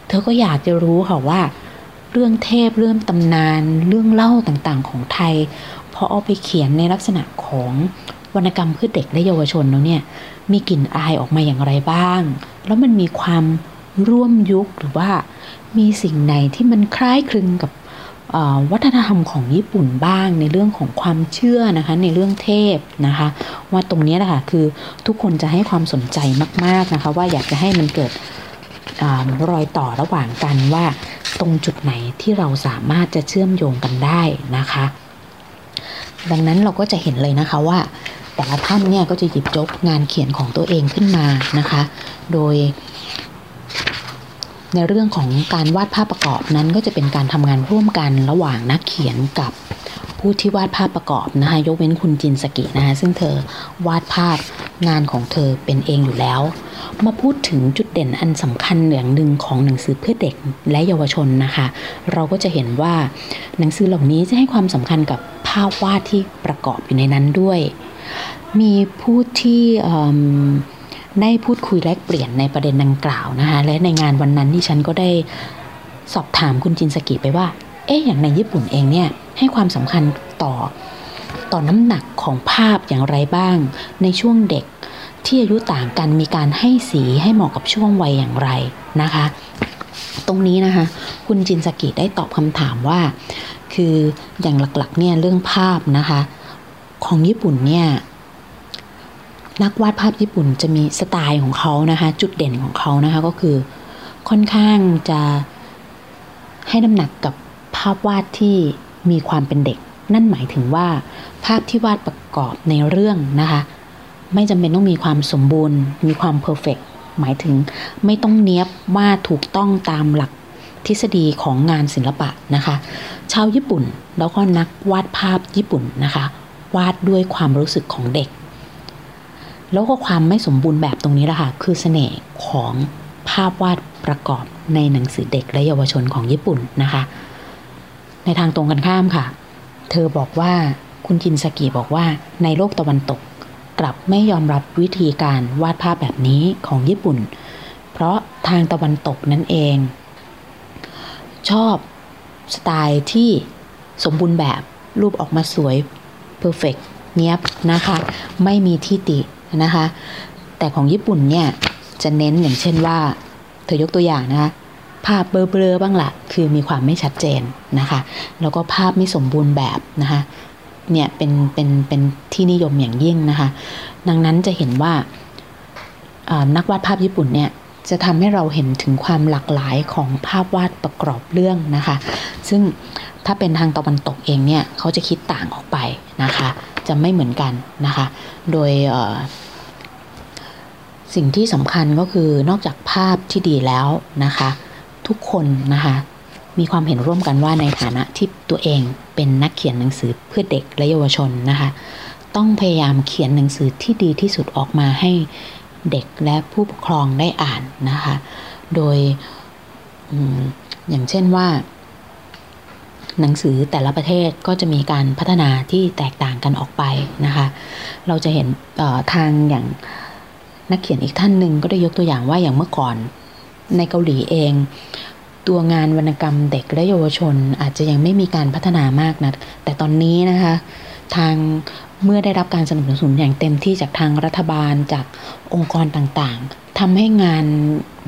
เธอก็อยากจะรู้ค่ะว่า เรื่องเทพเรื่องตำนาน เรื่องเล่าต่างๆของไทยพอเอาไปเขียนในลักษณะของวรรณกรรมเพื่อเด็กและเยาวชนแล้วเนี่ยมีกลิ่นอายออกมาอย่างไรบ้าง แล้วมันมีความร่วมยุคหรือว่ามีสิ่งไหนที่มันคล้ายคลึงกับวัฒนธรรมของญี่ปุ่นบ้างในเรื่องของความเชื่อนะคะในเรื่องเทพนะคะ ว่าตรงนี้แหละค่ะคือทุกคนจะให้ความสนใจมาก ๆนะคะ ว่าอยากจะให้มันเกิด รอยต่อระหว่างกันว่าตรงจุดไหนที่เราสามารถจะเชื่อมโยงกันได้นะคะ ดังนั้นเราก็จะเห็นเลยนะคะว่า แต่ละท่านเนี่ยก็จะหยิบยกงานเขียนของตัวเองขึ้นมานะคะ โดย ในเรื่องของการวาดภาพประกอบนั้นก็จะเป็นการทำงานร่วมกันระหว่างนักเขียนกับ ผู้ที่วาดภาพประกอบนะคะยกเว้นคุณจินสกินะคะซึ่งเธอวาดภาพงานของเธอเป็นเองอยู่แล้ว มาพูดถึงจุดเด่นอันสำคัญอย่างหนึ่งของหนังสือเพื่อเด็กและเยาวชนนะคะ เราก็จะเห็นว่าหนังสือเหล่านี้จะให้ความสำคัญกับภาพวาดที่ประกอบอยู่ในนั้นด้วย มีผู้ที่ได้พูดคุยแลกเปลี่ยนในประเด็นดังกล่าวนะคะและในงานวันนั้นที่ฉันก็ได้สอบถามคุณจินสกิไปว่า เอ๊ะอย่างในญี่ปุ่นเองเนี่ยให้ความสำคัญต่อต่อน้ำหนักของภาพอย่างไรบ้าง ในช่วงเด็กที่อายุต่างกันมีการให้สีให้เหมาะกับช่วงวัยอย่างไรนะคะ ตรงนี้นะคะ คุณจินสกิได้ตอบคำถามว่า คืออย่างหลักๆเนี่ยเรื่องภาพนะคะ ของญี่ปุ่นเนี่ยนักวาดภาพญี่ปุ่นจะมีสไตล์ของเขานะคะ จุดเด่นของเขานะคะก็คือค่อนข้างจะให้น้ำหนักกับ ภาพวาดที่มีความเป็นเด็ก นั่นหมายถึงว่า ภาพที่วาดประกอบในเรื่องนะคะ ไม่จำเป็นต้องมีความสมบูรณ์ มีความเพอร์เฟกหมายถึงไม่ต้องเนี้ยบว่าถูกต้องตามหลักทฤษฎีของงานศิลปะนะคะ ชาวญี่ปุ่นแล้วก็นักวาดภาพญี่ปุ่นนะคะ วาดด้วยความรู้สึกของเด็ก แล้วก็ความไม่สมบูรณ์แบบตรงนี้แหละค่ะคือเสน่ห์ของภาพวาดประกอบในหนังสือเด็กและเยาวชนของญี่ปุ่นนะคะ ในทางตรงกันข้ามค่ะ เธอบอกว่าคุณจินสกิบอกว่าในโลกตะวันตก กลับไม่ยอมรับวิธีการวาดภาพแบบนี้ของญี่ปุ่น เพราะทางตะวันตกนั่นเอง ชอบสไตล์ที่สมบูรณ์แบบรูปออกมาสวยเพอร์เฟกเนี้ยบนะคะ ไม่มีที่ตินะคะ แต่ของญี่ปุ่นเนี่ย จะเน้นอย่างเช่นว่า เธอยกตัวอย่างนะคะ ภาพเบลอๆบ้างละคือมีความไม่ชัดเจนนะคะ แล้วก็ภาพไม่สมบูรณ์แบบนะคะเนี่ยเป็นเป็นเป็นที่นิยมอย่างยิ่งนะคะ ดังนั้นจะเห็นว่านักวาดภาพญี่ปุ่นเนี่ยจะทำให้เราเห็นถึงความหลากหลายของภาพวาดประกอบเรื่องนะคะ ซึ่งถ้าเป็นทางตะวันตกเองเนี่ยเขาจะคิดต่างออกไปนะคะ จะไม่เหมือนกันนะคะ โดยสิ่งที่สำคัญก็คือนอกจากภาพที่ดีแล้วนะคะ ทุกคนนะคะ มีความเห็นร่วมกันว่าในฐานะที่ตัวเองเป็นนักเขียนหนังสือเพื่อเด็กและเยาวชนนะคะ ต้องพยายามเขียนหนังสือที่ดีที่สุดออกมาให้เด็กและผู้ปกครองได้อ่านนะคะ โดยอย่างเช่นว่า หนังสือแต่ละประเทศก็จะมีการพัฒนาที่แตกต่างกันออกไปนะคะ เราจะเห็นทางอย่างนักเขียนอีกท่านหนึ่งก็ได้ยกตัวอย่างว่าอย่างเมื่อก่อน ในเกาหลีเอง ตัวงานวรรณกรรมเด็กและเยาวชนอาจจะยังไม่มีการพัฒนามากนะแต่ตอนนี้นะคะทางเมื่อได้รับการสนับสนุนอย่างเต็มที่จากทางรัฐบาลจากองค์กรต่างๆทำให้งาน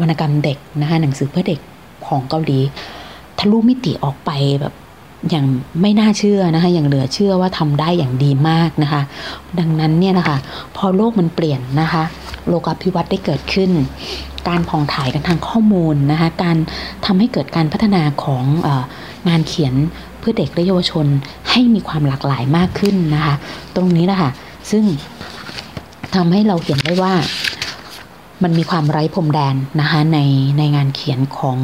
วรรณกรรมเด็กนะคะหนังสือเพื่อเด็กของเกาหลี ทะลุมิติออกไปแบบ อย่างไม่น่าเชื่อนะคะ อย่างเหลือเชื่อว่าทำได้อย่างดีมากนะคะ ดังนั้นเนี่ยนะคะ พอโลกมันเปลี่ยนนะคะ โลกาภิวัตน์ได้เกิดขึ้น การผ่องถ่ายกันทางข้อมูลนะคะ การทำให้เกิดการพัฒนาของงานเขียนเพื่อเด็กและเยาวชนให้มีความหลากหลายมากขึ้นนะคะ ตรงนี้นะคะซึ่งทำให้เราเห็นได้ว่ามันมีความไร้พรมแดนนะคะในในงานเขียนของ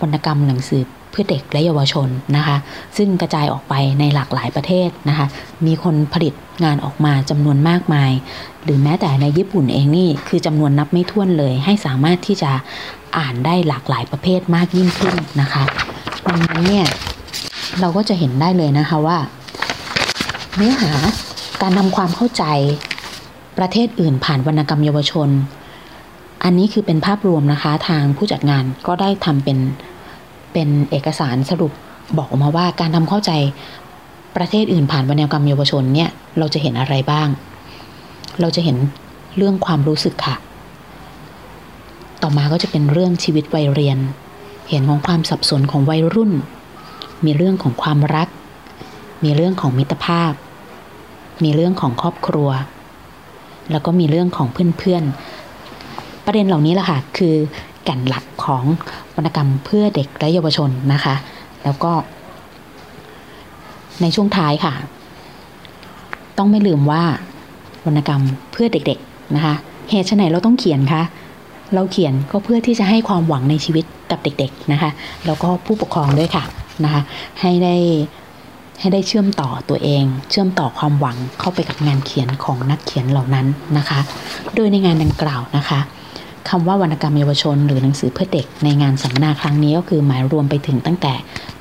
วรรณกรรมหนังสือ เพื่อเด็กและเยาวชนนะคะ ซึ่งกระจายออกไปในหลากหลายประเทศนะคะ มีคนผลิตงานออกมาจำนวนมากมาย หรือแม้แต่ในญี่ปุ่นเองนี่คือจำนวนนับไม่ถ้วนเลย ให้สามารถที่จะอ่านได้หลากหลายประเภทมากยิ่งขึ้นนะคะดังนั้นเนี่ยเราก็จะเห็นได้เลยนะคะว่า เนื้อหาการทำความเข้าใจประเทศอื่นผ่านวรรณกรรมเยาวชน อันนี้คือเป็นภาพรวมนะคะทางผู้จัดงานก็ได้ทำเป็น เป็นเอกสารสรุปบอกออกมาว่าการทำเข้าใจประเทศอื่นผ่านวรรณกรรมเยาวชนเนี่ยเราจะเห็นอะไรบ้าง เราจะเห็นเรื่องความรู้สึกค่ะ ต่อมาก็จะเป็นเรื่องชีวิตวัยเรียน เห็นของความสับสนของวัยรุ่น มีเรื่องของความรัก มีเรื่องของมิตรภาพ มีเรื่องของครอบครัว แล้วก็มีเรื่องของเพื่อนๆ ประเด็นเหล่านี้แหละค่ะคือ แก่นหลักของวรรณกรรมเพื่อเด็กและเยาวชนนะคะ แล้วก็ ในช่วงท้ายค่ะ ต้องไม่ลืมว่าวรรณกรรมเพื่อเด็กๆนะคะ เหตุไฉนเราต้องเขียนคะเราเขียนก็เพื่อที่จะให้ความหวังในชีวิตกับเด็กๆนะคะ แล้วก็ผู้ปกครองด้วยค่ะนะคะ ให้ได้ให้ได้เชื่อมต่อตัวเอง เชื่อมต่อความหวังเข้าไปกับงานเขียนของนักเขียนเหล่านั้นนะคะ โดยในงานดังกล่าวนะคะ คำว่าวรรณกรรมเยาวชน หรือหนังสือเพื่อเด็กในงานสัมมนาครั้งนี้ก็คือหมายรวมไปถึงตั้งแต่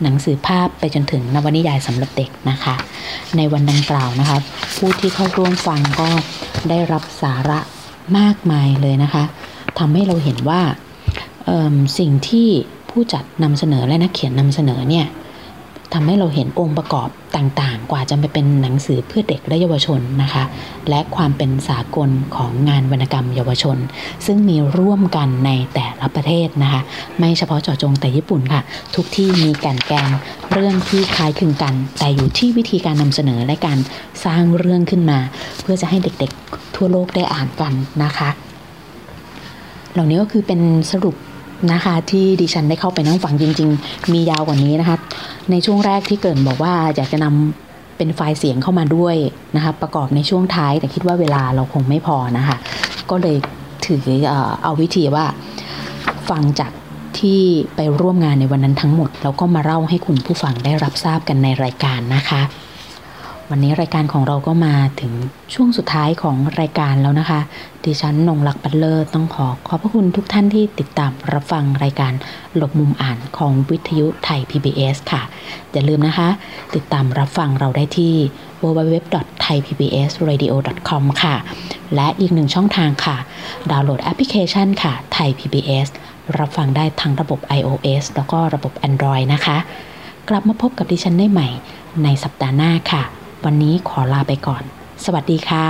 หนังสือภาพไปจนถึงนวนิยายสำหรับเด็กนะคะ ในวันดังกล่าวนะคะผู้ที่เข้าร่วมฟังก็ได้รับสาระมากมายเลยนะคะทำให้เราเห็นว่าสิ่งที่ผู้จัดนำเสนอและนักเขียนนำเสนอเนี่ย ทำให้เราเห็นองค์ประกอบต่างๆ กว่าจะไปเป็นหนังสือเพื่อเด็กและเยาวชนนะคะ และความเป็นสากลของงานวรรณกรรมเยาวชน ซึ่งมีร่วมกันในแต่ละประเทศนะคะ ไม่เฉพาะเจาะจงแต่ญี่ปุ่นค่ะ ทุกที่มีแก่นแกนเรื่องที่คล้ายคลึงกัน แต่อยู่ที่วิธีการนำเสนอและการสร้างเรื่องขึ้นมา เพื่อจะให้เด็กๆ ทั่วโลกได้อ่านกันนะคะ เหล่านี้ก็คือเป็นสรุป นะคะที่ดิฉันได้เข้าไปนั่งฟังจริง ๆ มียาวกว่านี้นะคะในช่วงแรกที่เกิดบอกว่าอยากจะนำเป็นไฟล์เสียงเข้ามาด้วยนะคะประกอบในช่วงท้ายแต่คิดว่าเวลาเราคงไม่พอนะคะก็เลยถือเอาวิธีว่าฟังจากที่ไปร่วมงานในวันนั้นทั้งหมด แล้วก็มาเล่าให้คุณผู้ฟังได้รับทราบกันในรายการนะคะ วันนี้รายการของเราก็มาถึงช่วงสุดท้ายของรายการแล้วนะคะ ดิฉันนงลักษ์ปัลเลอร์ต้องขอขอบพระคุณทุกท่านที่ติดตามรับฟังรายการหลบมุมอ่านของวิทยุไทย PBS ค่ะ อย่าลืมนะคะ ติดตามรับฟังเราได้ที่ www.thaipbsradio.com ค่ะ และอีกหนึ่งช่องทางค่ะ ดาวน์โหลดแอปพลิเคชันค่ะไทย PBS รับฟังได้ทั้งระบบ iOS แล้วก็ระบบ Android นะคะ กลับมาพบกับดิฉันได้ใหม่ในสัปดาห์หน้าค่ะ วันนี้ขอลาไปก่อน สวัสดีค่ะ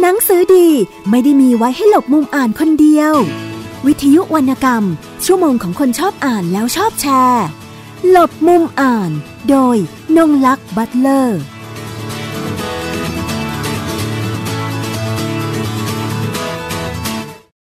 หนังสือดีไม่ได้มีไว้ให้หลบมุมอ่านคนเดียว วิทยุวรรณกรรม ชั่วโมงของคนชอบอ่านแล้วชอบแชร์ หลบมุมอ่าน โดยนงลักษ์บัตเลอร์